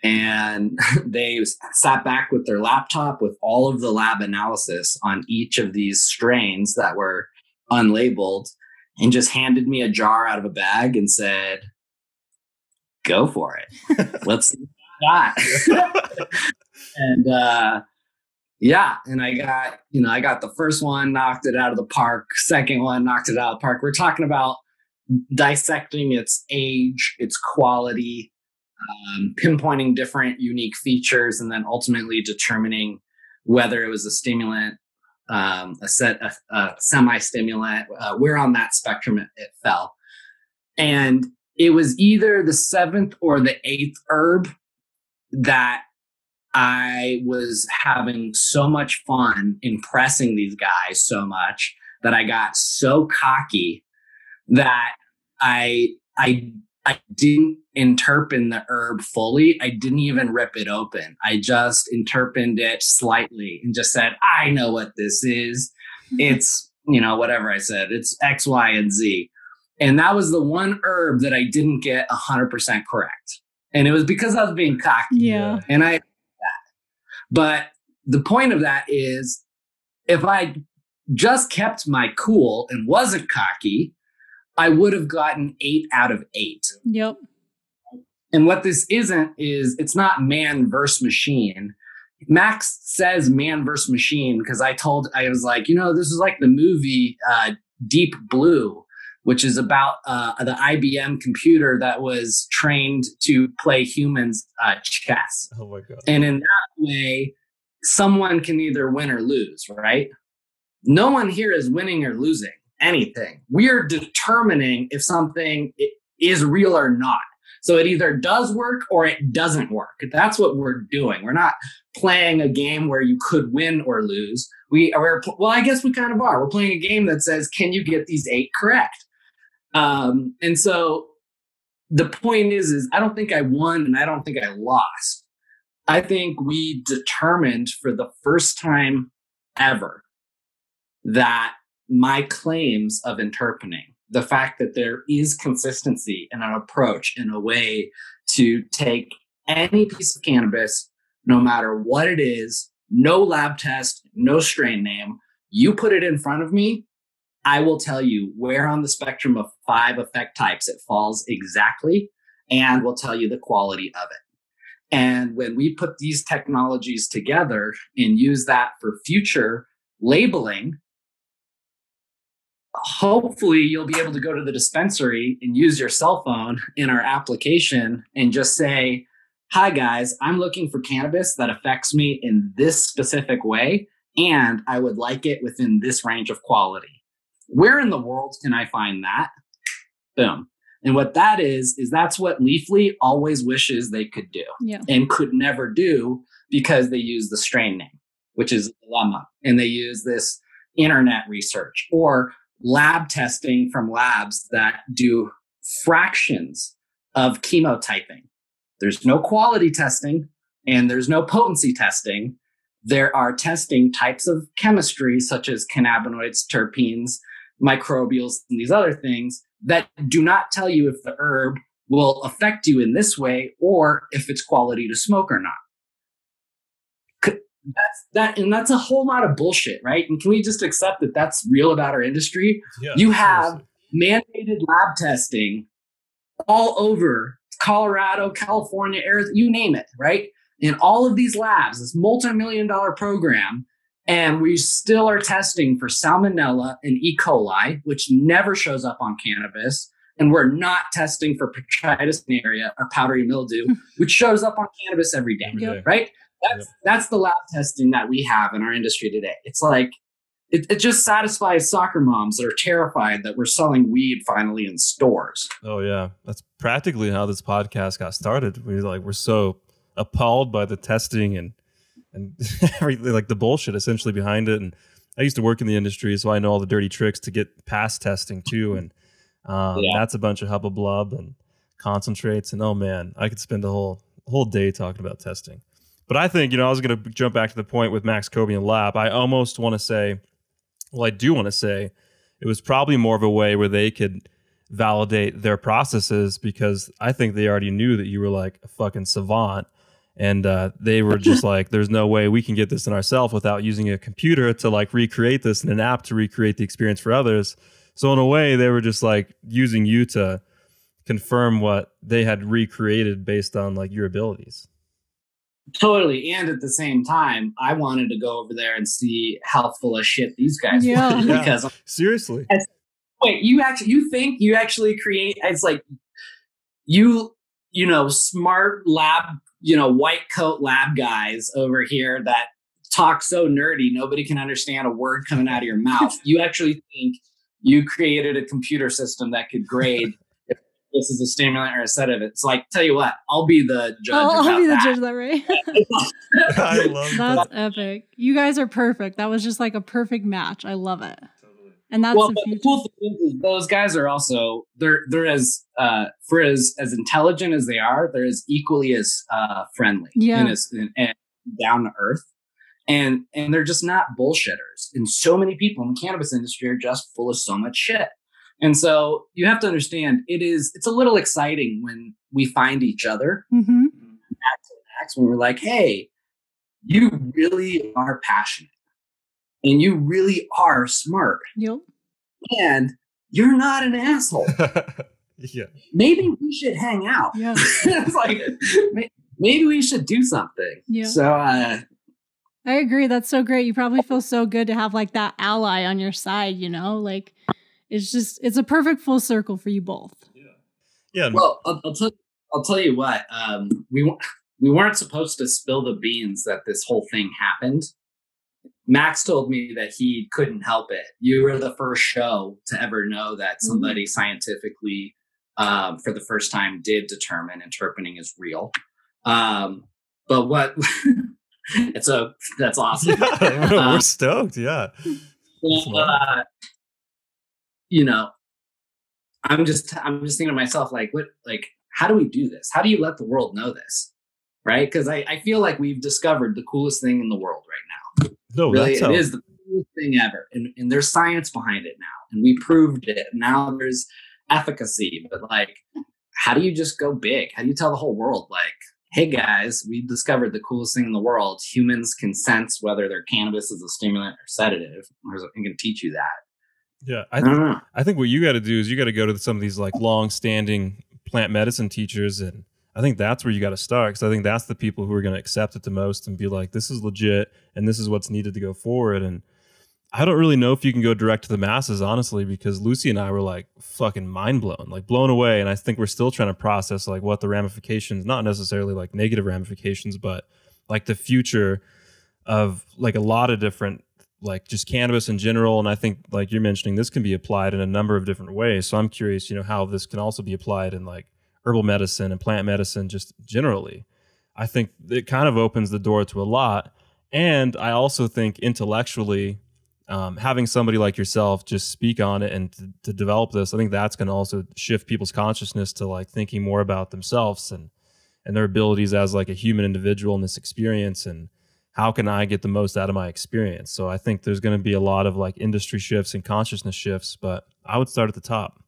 And they sat back with their laptop with all of the lab analysis on each of these strains that were unlabeled and just handed me a jar out of a bag and said go for it. Let's see got. And uh yeah, and I got, you know, I got the first one, knocked it out of the park. Second one, knocked it out of the park. We're talking about dissecting its age, its quality, um, pinpointing different unique features, and then ultimately determining whether it was a stimulant, um, a set, a, a semi-stimulant, uh, where on that spectrum it, it fell. And it was either the seventh or the eighth herb that I was having so much fun impressing these guys so much that I got so cocky that I I I didn't interpret the herb fully. I didn't even rip it open. I just interpreted it slightly and just said, I know what this is. It's, you know, whatever I said. It's X, Y, and Z. And that was the one herb that I didn't get 100% correct. And it was because I was being cocky. Yeah. And I but the point of that is if I just kept my cool and wasn't cocky, I would have gotten eight out of eight. Yep. And what this isn't is it's not man versus machine. Max says man versus machine because I told I was like, you know, this is like the movie uh, Deep Blue, which is about uh, the IBM computer that was trained to play humans uh, chess. Oh my god! And in that way, someone can either win or lose, right? No one here is winning or losing anything. We are determining if something is real or not. So it either does work or it doesn't work. That's what we're doing. We're not playing a game where you could win or lose. We are, well, I guess we kind of are. We're playing a game that says, can you get these eight correct? Um, and so the point is, is I don't think I won and I don't think I lost. I think we determined for the first time ever that my claims of interpening, the fact that there is consistency in an approach in a way to take any piece of cannabis, no matter what it is, no lab test, no strain name, you put it in front of me, I will tell you where on the spectrum of five effect types it falls exactly, and will tell you the quality of it. And when we put these technologies together and use that for future labeling, hopefully you'll be able to go to the dispensary and use your cell phone in our application and just say, Hi guys, I'm looking for cannabis that affects me in this specific way, and I would like it within this range of quality. Where in the world can I find that? Boom. And what that is, is that's what Leafly always wishes they could do yeah. and could never do because they use the strain name, which is a dilemma. And they use this internet research or lab testing from labs that do fractions of chemotyping. There's no quality testing and there's no potency testing. There are testing types of chemistry, such as cannabinoids, terpenes, microbials, and these other things that do not tell you if the herb will affect you in this way or if it's quality to smoke or not. That's that and that's a whole lot of bullshit right? And can we just accept that that's real about our industry? Yeah, you have seriously. mandated lab testing all over colorado california arizona you name it right? In all of these labs this multi-million dollar program and we still are testing for salmonella and e coli which never shows up on cannabis and we're not testing for botrytis cinerea or powdery mildew hmm. which shows up on cannabis every day Every Yep. day. right? That's that's the lab testing that we have in our industry today. It's like it, it just satisfies soccer moms that are terrified that we're selling weed finally in stores. Oh yeah, that's practically how this podcast got started. We like we're so appalled by the testing and and everything like the bullshit essentially behind it. And I used to work in the industry, so I know all the dirty tricks to get past testing too. And um, Yeah. that's a bunch of hubba blub and concentrates. And oh man, I could spend a whole whole day talking about testing. But I think you know I was going to jump back to the point with Max Koby and Lab. I almost want to say, well, I do want to say, it was probably more of a way where they could validate their processes because I think they already knew that you were like a fucking savant. And uh, they were just like, there's no way we can get this in ourselves without using a computer to like recreate this in an app to recreate the experience for others. So, in a way, they were just like using you to confirm what they had recreated based on like your abilities. Totally. And at the same time, I wanted to go over there and see how full of shit these guys Yeah. were. Yeah. Because Seriously. wait, you actually you think you actually create it's like you, you know, smart lab, you know, white coat lab guys over here that talk so nerdy, nobody can understand a word coming out of your mouth. you actually think you created a computer system that could grade if this is a stimulant or a sedative. It's like, tell you what, I'll be the judge. I'll, about I'll be the that. judge of that, right? I love that. That's epic. You guys are perfect. That was just like a perfect match. I love it. And that's well, the cool thing is, those guys are also they're they're as uh, for as as intelligent as they are, they're as equally as uh, friendly Yeah. and as and, and down to earth, and and they're just not bullshitters. And so many people in the cannabis industry are just full of so much shit. And so you have to understand it is it's a little exciting when we find each other hmm when we're like, hey, you really are passionate and you really are smart Yep. and you're not an asshole. yeah. Maybe we should hang out. Yeah. it's like maybe we should do something. Yeah. So uh I agree. That's so great. You probably feel so good to have like that ally on your side, you know? Like it's just it's a perfect full circle for you both. Yeah. Well, I'll, I'll tell I'll tell you what. Um, we we weren't supposed to spill the beans that this whole thing happened. Max told me that he couldn't help it. You were the first show to ever know that Mm-hmm. somebody scientifically, um, for the first time, did determine interpening is real. Um, but what? it's a that's awesome. Yeah, we're Um, stoked. Yeah. Well, uh, you know, I'm just I'm just thinking to myself like, what like how do we do this? How do you let the world know this? Right? Because I, I feel like we've discovered the coolest thing in the world right now. No, really, that's it how, is the coolest thing ever. And and there's science behind it now. And we proved it. Now there's efficacy. But like, how do you just go big? How do you tell the whole world like Hey guys, we discovered the coolest thing in the world. Humans can sense whether their cannabis is a stimulant or sedative. I'm going to teach you that. Yeah. I I think don't know. I think what you got to do is you got to go to some of these like long-standing plant medicine teachers, and I think that's where you got to start because I think that's the people who are going to accept it the most and be like, "This is legit, and this is what's needed to go forward." And I don't really know if you can go direct to the masses, honestly, because Lucy and I were like fucking mind blown, like blown away, and I think we're still trying to process like what the ramifications, not necessarily like negative ramifications, but like the future of like a lot of different like just cannabis in general and i think like you're mentioning this can be applied in a number of different ways so i'm curious you know how this can also be applied in like herbal medicine and plant medicine just generally i think it kind of opens the door to a lot and i also think intellectually um, having somebody like yourself just speak on it and to, to develop this i think that's going to also shift people's consciousness to like thinking more about themselves and and their abilities as like a human individual in this experience and how can I get the most out of my experience? So I think there's going to be a lot of like industry shifts and consciousness shifts, but I would start at the top.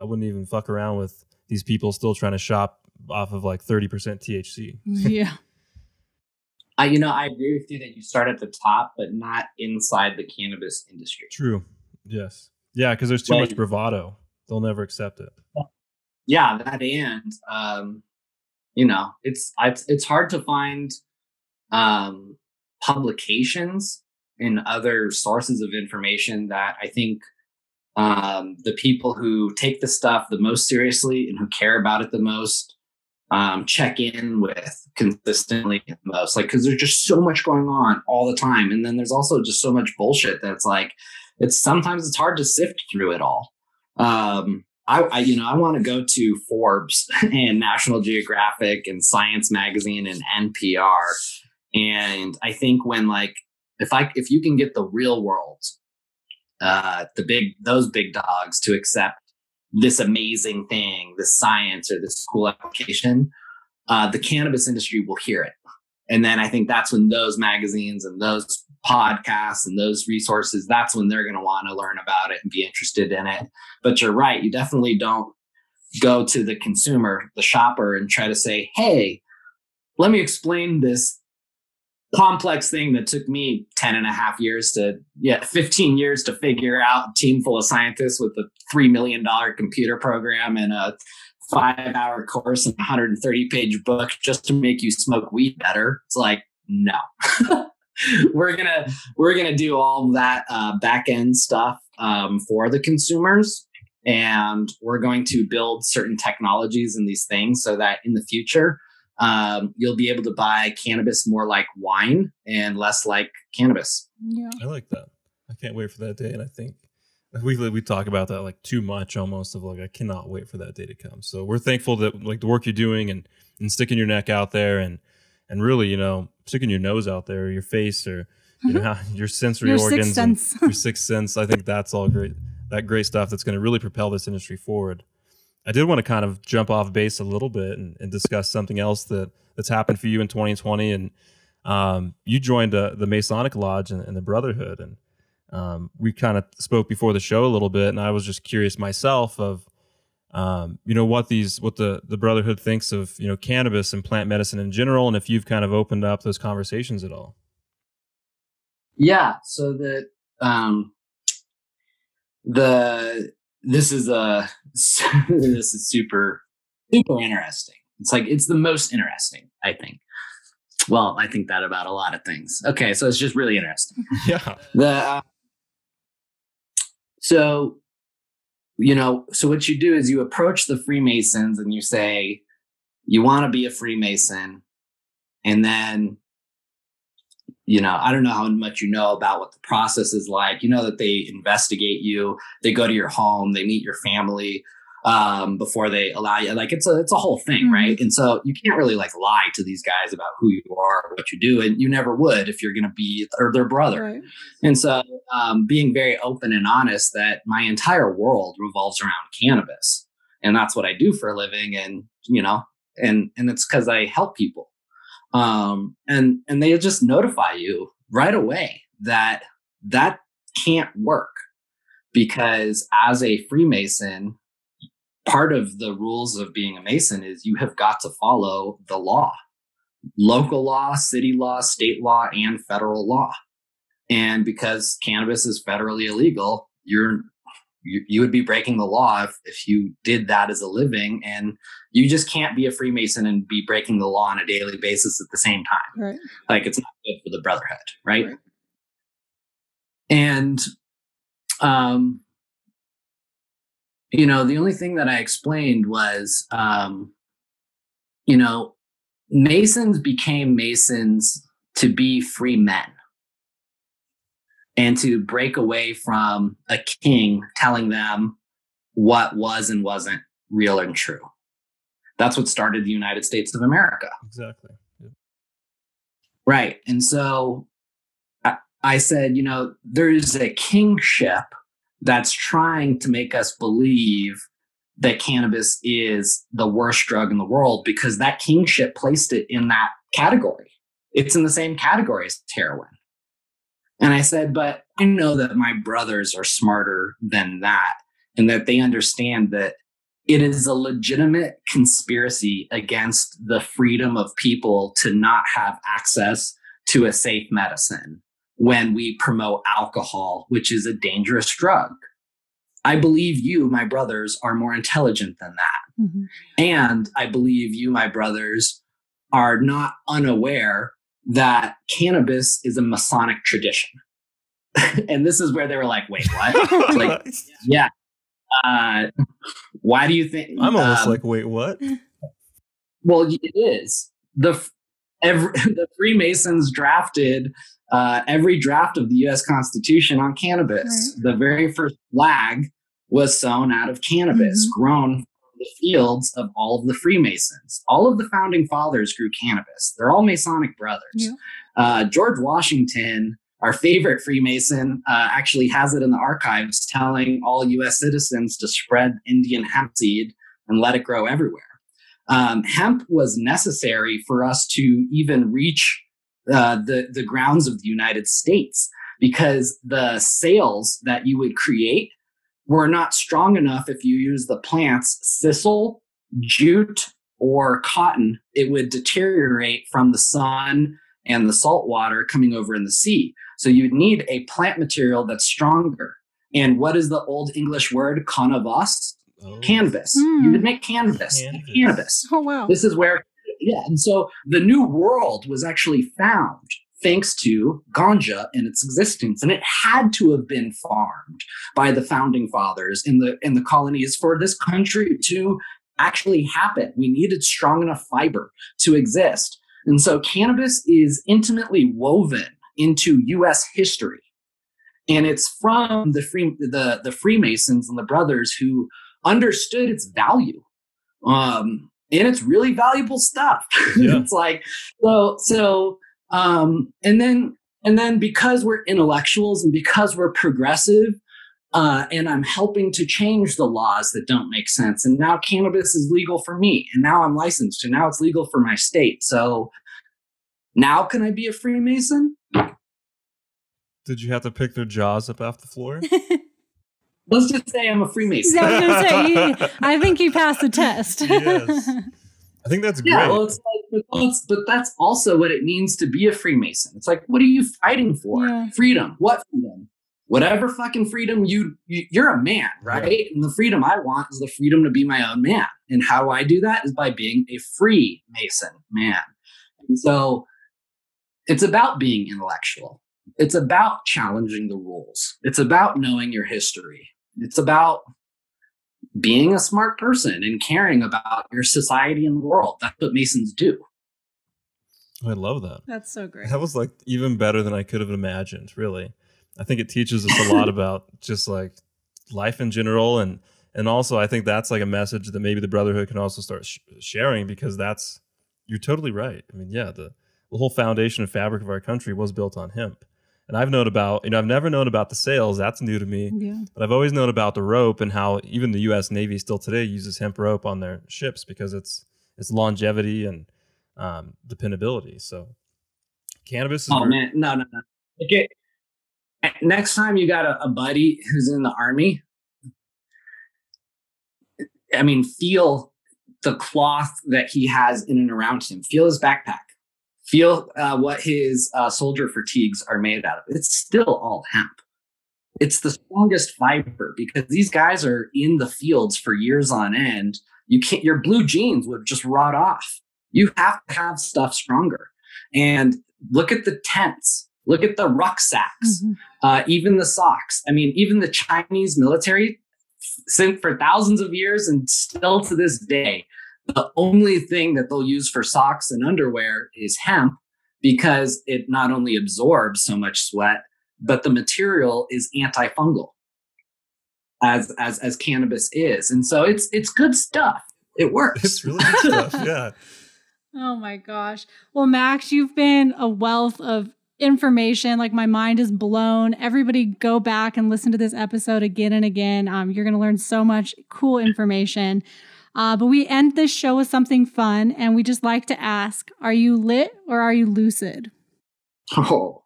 I wouldn't even fuck around with these people still trying to shop off of like 30% THC. Yeah. I, you know, I agree with you that you start at the top, but not inside the cannabis industry. True. Yes. Yeah, because there's too Well, much bravado. They'll never accept it. Yeah, that and um, you know, it's it's it's hard to find um, publications and other sources of information that I think um, the people who take the stuff the most seriously and who care about it the most um, check in with consistently the most. Like, because there's just so much going on all the time, and then there's also just so much bullshit that's like, it's sometimes it's hard to sift through it all. Um, I, I, you know, I want to go to Forbes and National Geographic and Science Magazine and NPR, and I think when like if I if you can get the real world, uh, the big those big dogs to accept this amazing thing, this science or this cool application, uh, the cannabis industry will hear it. And then I think that's when those magazines and those podcasts and those resources, that's when they're going to want to learn about it and be interested in it. But you're right. You definitely don't go to the consumer, the shopper, and try to say, hey, let me explain this complex thing that took me 10 and a half years to, yeah, 15 years to figure out. A team full of scientists with a $3 million computer program and a five hour course and 130 page book just to make you smoke weed better. It's like, no. we're gonna we're gonna do all that uh, back end stuff um, for the consumers and we're going to build certain technologies and these things so that in the future um, you'll be able to buy cannabis more like wine and less like cannabis Yeah. I like that. I can't wait for that day. And I think we we talk about that like too much almost of like I cannot wait for that day to come. So we're thankful that like the work you're doing and and sticking your neck out there and and really you know sticking your nose out there, or your face, or you know your sensory Your organs, and sense. your sixth sense. I think that's all great. That great stuff that's going to really propel this industry forward. I did want to kind of jump off base a little bit and, and discuss something else that that's happened for you in 2020. And um, you joined uh, the Masonic Lodge and, and the Brotherhood, and um, we kind of spoke before the show a little bit. And I was just curious myself of, um, you know, what these what the the Brotherhood thinks of you know cannabis and plant medicine in general, and if you've kind of opened up those conversations at all. Yeah. So that um the this is a this is super super interesting. It's like it's the most interesting, I think. well, I think that about a lot of things. Okay, so it's just really interesting. Yeah. The uh, so you know, so what you do is you approach the Freemasons and you say you want to be a Freemason, and then you know, I don't know how much you know about what the process is like. You know that they investigate you, they go to your home, they meet your family um, before they allow you. Like it's a it's a whole thing, Mhm. right? And so you can't really like lie to these guys about who you are or what you do, and you never would if you're going to be or their brother. Right. And so, um, being very open and honest that my entire world revolves around cannabis, and that's what I do for a living. And you know, and and it's because I help people, um, and and they just notify you right away that that can't work because as a Freemason, part of the rules of being a Mason is you have got to follow the law, local law, city law, state law, and federal law. And because cannabis is federally illegal, you're you, you would be breaking the law if, if you did that as a living and you just can't be a freemason and be breaking the law on a daily basis at the same time Right. like it's not good for the brotherhood right, Right. and um you know the only thing that i explained was um you know masons became masons to be free men and to break away from a king telling them what was and wasn't real and true that's what started the united states of america Exactly. Yep. Right. And so I, I said, you know, there's a kingship that's trying to make us believe that cannabis is the worst drug in the world because that kingship placed it in that category. It's in the same category as heroin. And I said, but I know that my brothers are smarter than that and that they understand that it is a legitimate conspiracy against the freedom of people to not have access to a safe medicine when we promote alcohol, which is a dangerous drug. I believe you, my brothers, are more intelligent than that. Mhm. And I believe you, my brothers, are not unaware that cannabis is a Masonic tradition. and this is where they were like, wait, what? Like, yeah. Uh, why do you think? I'm almost um, like, wait, what? well, it is the every the Freemasons drafted uh, every draft of the U.S. Constitution on cannabis. The very first flag was sewn out of cannabis, Mhm. grown from the fields of all of the Freemasons. All of the founding fathers grew cannabis. They're all Masonic brothers. Yeah. Uh, George Washington, our favorite Freemason, uh, actually has it in the archives, telling all U.S. citizens to spread Indian hemp seed and let it grow everywhere um, hemp was necessary for us to even reach uh, the the grounds of the United States because the sails that you would create were not strong enough if you use the plants sisal, jute, or cotton. It would deteriorate from the sun and the salt water coming over in the sea. So you'd need a plant material that's stronger. And what is the old English word canavas? Oh. Canvas. Hmm. You would make canvas. Canvas. Cannabis. Oh wow. This is where, yeah. And so the new world was actually found thanks to ganja and its existence. And it had to have been farmed by the founding fathers in the in the colonies for this country to actually happen. We needed strong enough fiber to exist. And so cannabis is intimately woven into US history. And it's from the free the, the Freemasons and the brothers who understood its value. Um, and it's really valuable stuff. Yeah. it's like so so um and then and then because we're intellectuals and because we're progressive uh, and I'm helping to change the laws that don't make sense. And now cannabis is legal for me, and now I'm licensed, and now it's legal for my state. So now can I be a Freemason? Did you have to pick their jaws up off the floor? Let's just say I'm a Freemason. I was gonna say, he- I think you passed the test. Yes. I think that's great. Well, it's like, but, that's, but that's also what it means to be a Freemason. It's like, what are you fighting for? Yeah. Freedom. What freedom? Whatever fucking freedom you, you you're a man, right? And the freedom I want is the freedom to be my own man. And how do I do that is by being a free Mason man. And so it's about being intellectual. It's about challenging the rules. It's about knowing your history. It's about being a smart person and caring about your society and the world. That's what Masons do. I love that. That's so great. That was like even better than I could have imagined, really. I think it teaches us a lot about just like life in general and and also I think that's like a message that maybe the brotherhood can also start sh- sharing because that's you're totally right. I mean, yeah, the the whole foundation and fabric of our country was built on hemp. And I've known about, you know, I've never known about the sails. That's new to me. Yeah. But I've always known about the rope and how even the U.S. Navy still today uses hemp rope on their ships because it's it's longevity and um, dependability. So cannabis is Oh very- man, no, no, no. Okay. Next time you got a, a buddy who's in the army, I mean, feel the cloth that he has in and around him. Feel his backpack. Feel uh, what his uh, soldier fatigues are made out of. It's still all hemp. It's the strongest fiber because these guys are in the fields for years on end. You can't. Your blue jeans would just rot off. You have to have stuff stronger. And look at the tents. Look at the rucksacks. Mhm. Uh, even the socks. I mean, even the Chinese military, since for thousands of years and still to this day, the only thing that they'll use for socks and underwear is hemp because it not only absorbs so much sweat, but the material is antifungal, as as as cannabis is, and so it's it's good stuff. It works. It's really good stuff. Yeah. Oh my gosh. Well, Max, you've been a wealth of information. Like my mind is blown. Everybody go back and listen to this episode again and again. Um, you're going to learn so much cool information. Uh, but we end this show with something fun, and we just like to ask: Are you lit or are you lucid? Oh.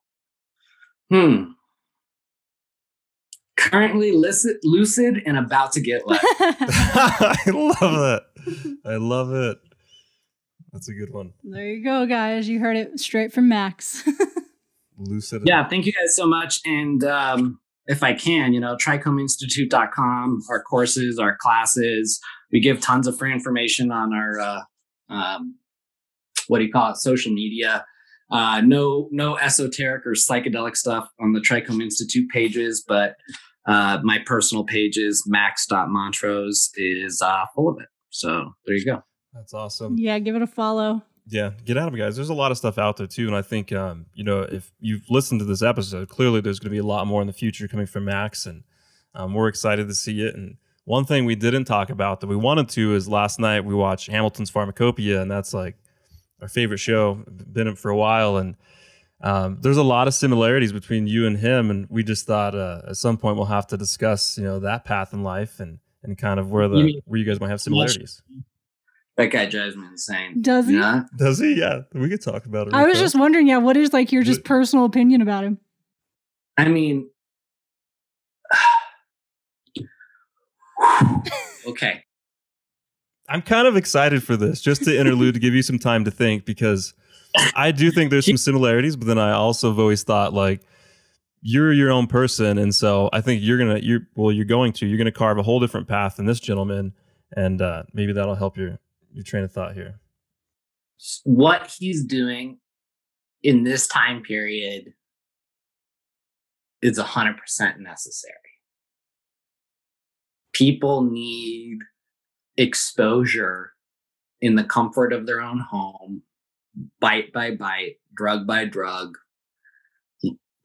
Hmm. Currently lucid, lucid and about to get lit. I love that. I love it. That's a good one. there you go, guys. You heard it straight from Max. Lucid. yeah, thank you guys so much. And um, if I can, you know, trichomeinstitute.com, our courses, our classes. We give tons of free information on our, uh, um, what do you call it, social media. Uh, no, no esoteric or psychedelic stuff on the Trichome Institute pages, but uh, my personal pages, max.montrose, is uh, full of it. So there you go. That's awesome. yeah, give it a follow. Yeah, get out of it, guys. There's a lot of stuff out there too, and I think um, you know if you've listened to this episode, clearly there's going to be a lot more in the future coming from Max, and um, we're excited to see it. And one thing we didn't talk about that we wanted to is last night we watched Hamilton's Pharmacopeia, and that's like our favorite show. Been it for a while, and um, there's a lot of similarities between you and him, and we just thought uh, at some point we'll have to discuss you know that path in life and and kind of where the You mean- where you guys might have similarities. That guy drives me insane. Does he? Yeah. Does he? Yeah, we could talk about it. I was fast. just wondering, yeah, what is like your just personal opinion about him? I mean, okay. I'm kind of excited for this, just to interlude to give you some time to think, because I do think there's some similarities, but then I also have always thought like you're your own person, and so I think you're gonna you're well you're going to you're gonna carve a whole different path than this gentleman, and uh, maybe that'll help your your train of thought here. What he's doing in this time period is 100% necessary. People need exposure in the comfort of their own home, bite by bite, drug by drug,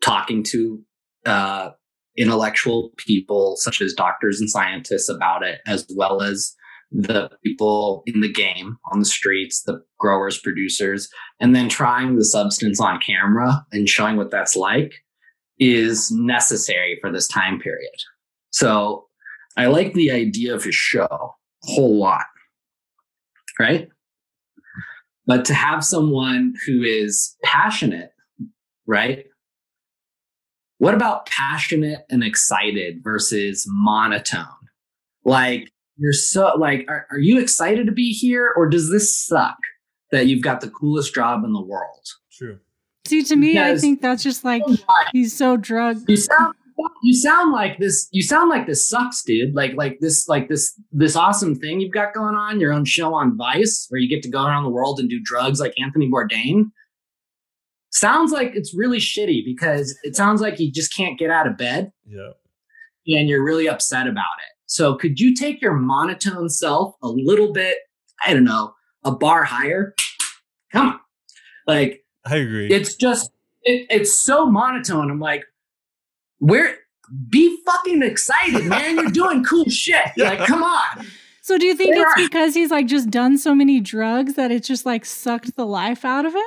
talking to uh, intellectual people such as doctors and scientists about it, as well as the people in the game on the streets, the growers, producers, and then trying the substance on camera and showing what that's like is necessary for this time period. So I like the idea of his show a whole lot. Right? But to have someone who is passionate, right? What about passionate and excited versus monotone? Like, you're so like, are, are you excited to be here or does this suck that you've got the coolest job in the world? True. See, to me, I think that's just like he's so drugged. You sound you sound like this you sound like this sucks, dude. Like like this like this this awesome thing you've got going on, your own show on Vice, where you get to go around the world and do drugs like Anthony Bourdain. sounds like it's really shitty because it sounds like you just can't get out of bed Yeah. and you're really upset about it. So could you take your monotone self a little bit, I don't know, a bar higher? Come on. Like I agree. it's just it, it's so monotone. I'm like, where be fucking excited, man. You're doing cool shit. Yeah. Like, come on. So do you think They it's are- because he's like just done so many drugs that it's just like sucked the life out of him?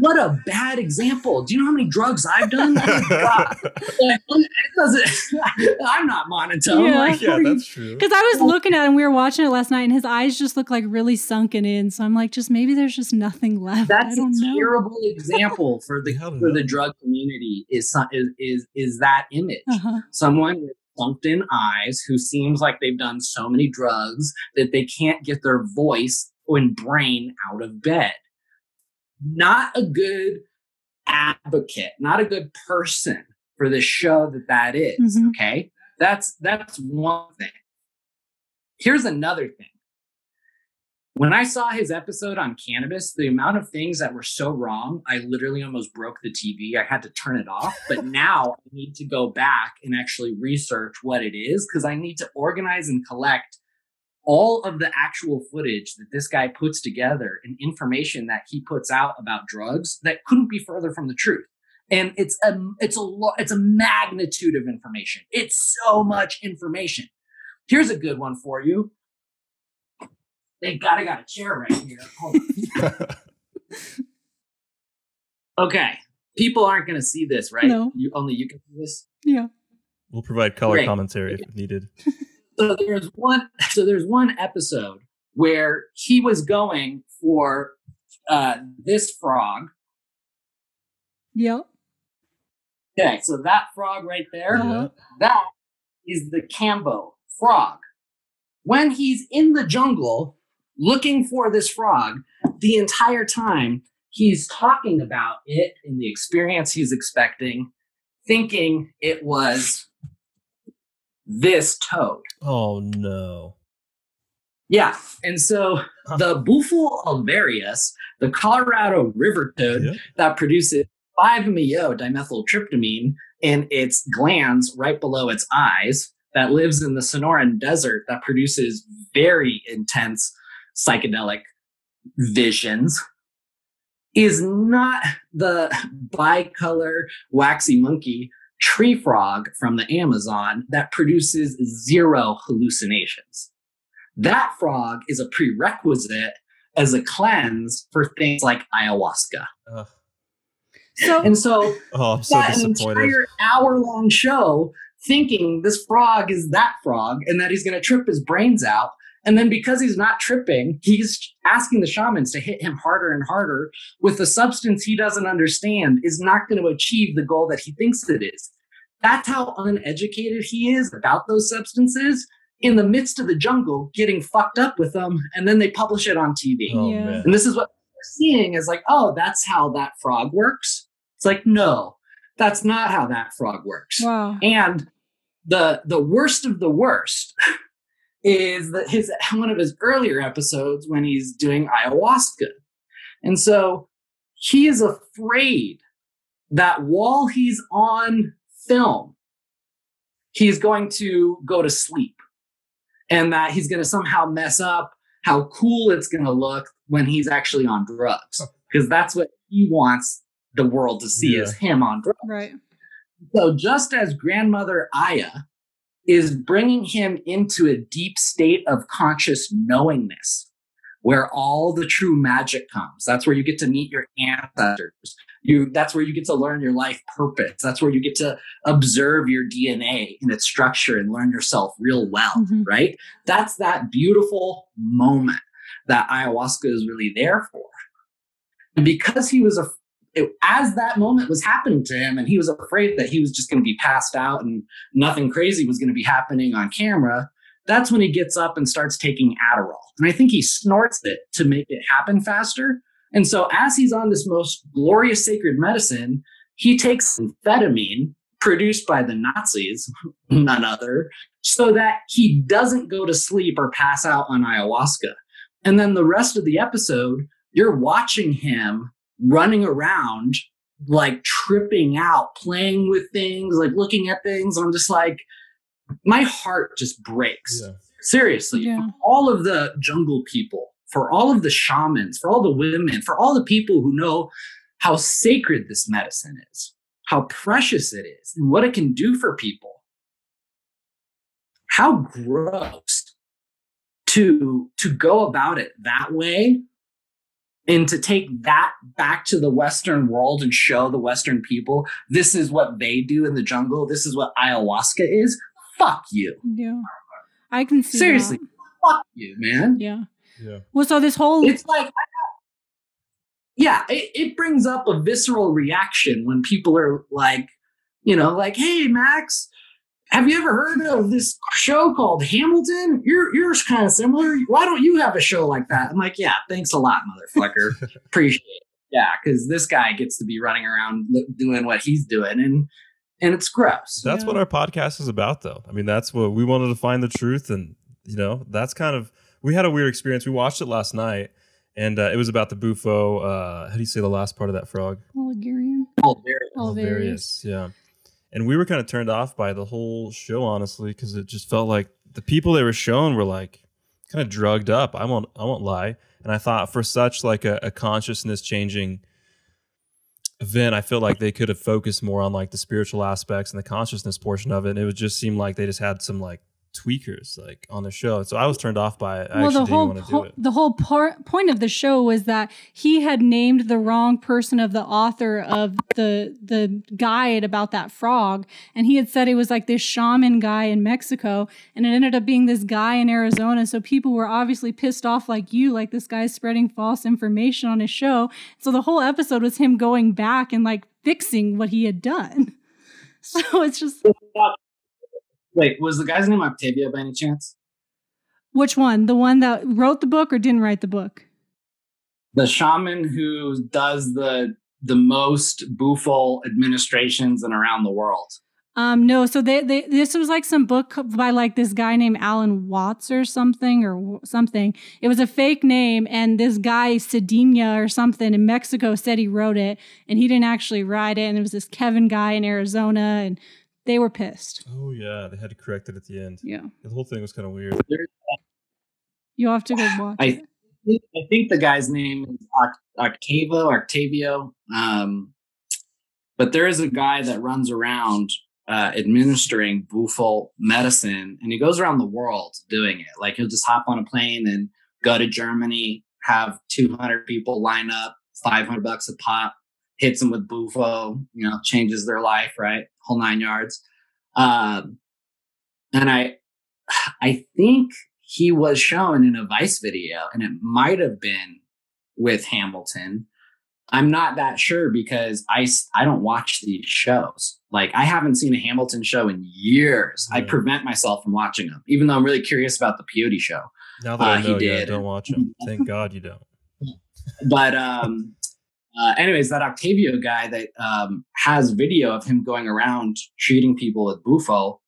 What a bad example. Do you know how many drugs I've done? Oh God. Like, I'm not monotone. Yeah. Like, yeah, what are you- that's true. Because I was looking at him, we were watching it last night, and his eyes just look like really sunken in. So I'm like, just maybe there's just nothing left. That's a don't know. terrible example for the Yeah, I don't for know. the drug community is is is, is that image. Uh-huh. someone with slumped in eyes who seems like they've done so many drugs that they can't get their voice and brain out of bed. Not a good advocate, not a good person for the show that that is, Mhm. Okay. That's, that's one thing. Here's another thing. When I saw his episode on cannabis, the amount of things that were so wrong, I literally almost broke the TV. I had to turn it off. But now I need to go back and actually research what it is because I need to organize and collect all of the actual footage that this guy puts together and information that he puts out about drugs that couldn't be further from the truth. And it's a it's a lo- it's a magnitude of information. It's so much information. Here's a good one for you. Thank God I got a chair right here. Okay. People aren't going to see this, right? No. You only you can see this. Yeah. we'll provide color Great. commentary if needed. So there's one. So there's one episode where he was going for uh, this frog. Yep. Okay, so that frog right there, Uh-huh. that is the Kambo frog. When he's in the jungle looking for this frog, the entire time he's talking about it and the experience he's expecting, thinking it was this toad. Oh no. Yeah. And so the Bufo alvarius, the Colorado river toad that produces 5-MeO dimethyltryptamine in its glands right below its eyes, that lives in the Sonoran Desert that produces very intense psychedelic visions, is not the bicolor waxy monkey tree frog from the Amazon that produces zero hallucinations. That frog is a prerequisite as a cleanse for things like ayahuasca. Ugh. So And so Oh, I'm so got an entire hour long show thinking this frog is that frog and that he's going to trip his brains out. And then because he's not tripping, he's asking the shamans to hit him harder and harder with a substance he doesn't understand is not going to achieve the goal that he thinks it is. That's how uneducated he is about those substances in the midst of the jungle, getting fucked up with them. And then they publish it on TV. Oh Yeah. And this is what we're seeing is like, oh, that's how that frog works. It's like, no, that's not how that frog works. wow. And the the worst of the worst is that his one of his earlier episodes when he's doing ayahuasca. And so he is afraid that while he's on film, he's going to go to sleep and that he's going to somehow mess up how cool it's going to look when he's actually on drugs oh. because that's what he wants the world to see Yeah. is him on drugs. Right. So just as grandmother Aya is bringing him into a deep state of conscious knowingness, where all the true magic comes. That's where you get to meet your ancestors. You that's where you get to learn your life purpose. That's where you get to observe your DNA and its structure and learn yourself real well, Mhm. right? That's that beautiful moment that ayahuasca is really there for. And because he was a it, as that moment was happening to him and he was afraid that he was just going to be passed out and nothing crazy was going to be happening on camera that's when he gets up and starts taking adderall. And i think he snorts it to make it happen faster. And so as he's on this most glorious sacred medicine he takes amphetamine produced by the nazis none other so that he doesn't go to sleep or pass out on ayahuasca. And then the rest of the episode you're watching him running around like tripping out, playing with things, like looking at things. I'm just like, my heart just breaks. Yeah. Seriously, Yeah. for all of the jungle people, for all of the shamans, for all the women, for all the people who know how sacred this medicine is, how precious it is, and what it can do for people. How gross to to go about it that way and to take that back to the western world and show the western people this is what they do in the jungle this is what ayahuasca is fuck you Yeah. I can see Seriously. that. fuck you man Yeah. Yeah. Well, so this whole it's like yeah it, it brings up a visceral reaction when people are like you know like hey max have you ever heard of this show called hamilton you're you're kind of similar why don't you have a show like that i'm like yeah thanks a lot motherfucker appreciate it yeah because this guy gets to be running around doing what he's doing and and it's gross That's Yeah. what our podcast is about, though. I mean, that's what we wanted to find the truth, and you know, that's kind of we had a weird experience. We watched it last night, and uh, it was about the bufo. Uh, how do you say the last part of that frog? Ligurian. All very- yeah. And we were kind of turned off by the whole show, honestly, because it just felt like the people they were showing were like kind of drugged up. I won't, I won't lie. And I thought for such like a, a consciousness changing event, I feel like they could have focused more on like the spiritual aspects and the consciousness portion of it. And it would just seem like they just had some like tweakers like on the show. So I was turned off by it. I well, actually the didn't whole want to do po- it. the whole par- point of the show was that he had named the wrong person of the author of the the guide about that frog, and he had said it was like this shaman guy in Mexico, and it ended up being this guy in Arizona. So people were obviously pissed off, like you, like this guy's spreading false information on his show. So the whole episode was him going back and like fixing what he had done. So it's just wait was the guy's name Octavia by any chance which one? The one that wrote the book or didn't write the book? the shaman who does the the most bufo administrations and around the world Um, no, so they, they this was like some book by like this guy named Alan Watts or something or something. It was a fake name, and this guy Cedina or something in Mexico said he wrote it, and he didn't actually write it. And it was this Kevin guy in Arizona, and they were pissed. Oh yeah, they had to correct it at the end. Yeah, The whole thing was kind of weird. you'll have to go watch I- it. I think the guy's name is Octavo Octavio, Octavio. Um, but there is a guy that runs around uh, administering bufo medicine, and he goes around the world doing it. Like he'll just hop on a plane and go to Germany, have 200 people line up, 500 bucks a pop, hits them with bufo, you know, changes their life, right? Whole nine yards. Um, and I, I think he was shown in a Vice video, and it might have been with Hamilton. I'm not that sure because I I don't watch these shows. Like I haven't seen a Hamilton show in years. I prevent myself from watching them, even though I'm really curious about the Peyote show. Now that Uh, I he know, yeah, don't watch them. Thank God you don't. But um, uh, anyways, that Octavio guy that um, has video of him going around treating people with bufo.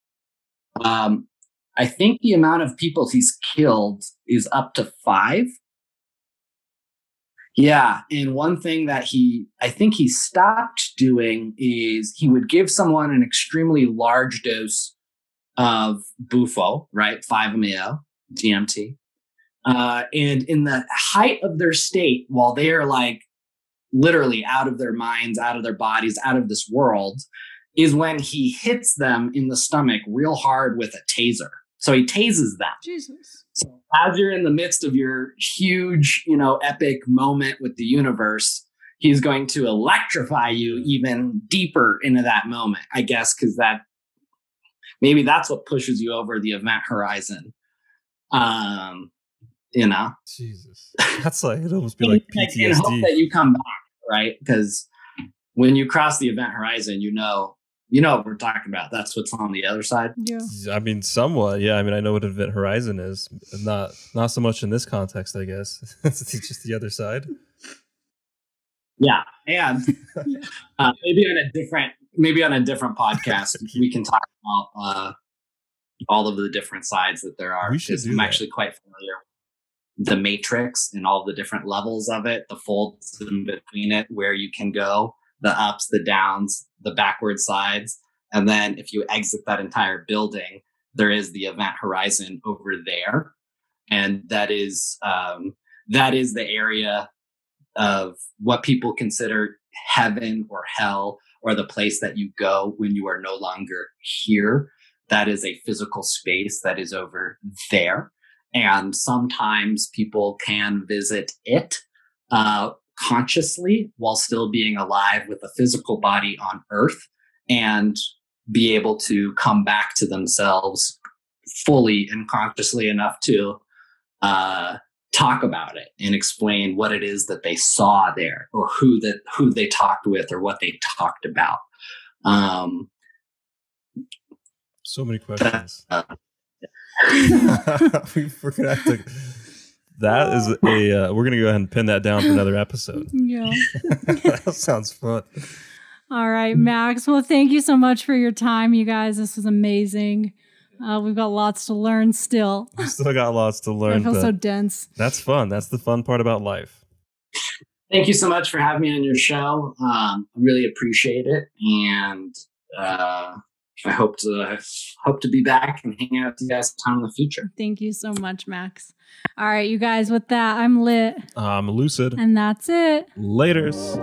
Um, I think the amount of people he's killed is up to five. Yeah, and one thing that he, I think he stopped doing is he would give someone an extremely large dose of bufo, right, five MeO DMT, uh, and in the height of their state, while they are like literally out of their minds, out of their bodies, out of this world, is when he hits them in the stomach real hard with a taser. So he tases them. Jesus. So as you're in the midst of your huge, you know, epic moment with the universe, he's going to electrify you even deeper into that moment, I guess, because that maybe that's what pushes you over the event horizon. Um, you know, Jesus, that's like it'd almost be like in hope that you come back, right? Because when you cross the event horizon, you know, you know what we're talking about. That's what's on the other side. Yeah. I mean, somewhat, yeah. I mean, I know what Event Horizon is. Not not so much in this context, I guess. it's just the other side. Yeah, and uh, maybe on a different, maybe on a different podcast, we can talk about uh, all of the different sides that there are. We should 'cause do I'm that. actually quite familiar the matrix and all the different levels of it, the folds in between it, where you can go, the ups, the downs, the backward sides. And then if you exit that entire building, there is the event horizon over there. And that is um, that is the area of what people consider heaven or hell or the place that you go when you are no longer here. That is a physical space that is over there. And sometimes people can visit it uh, consciously while still being alive with a physical body on earth and be able to come back to themselves fully and consciously enough to uh, talk about it and explain what it is that they saw there or who that who they talked with or what they talked about. Um, so many questions. uh, we're gonna have to. That is a. Uh, we're gonna go ahead and pin that down for another episode. Yeah. that sounds fun. All right, Max. Well, thank you so much for your time, you guys. This was amazing. Uh, we've got lots to learn still. We still got lots to learn. I feel so dense. That's fun. That's the fun part about life. Thank you so much for having me on your show. Um, I really appreciate it, and uh, I hope to hope to be back and hang out with you guys sometime in the future. Thank you so much, Max. All right, you guys. With that, I'm lit. I'm lucid, and that's it. Later's.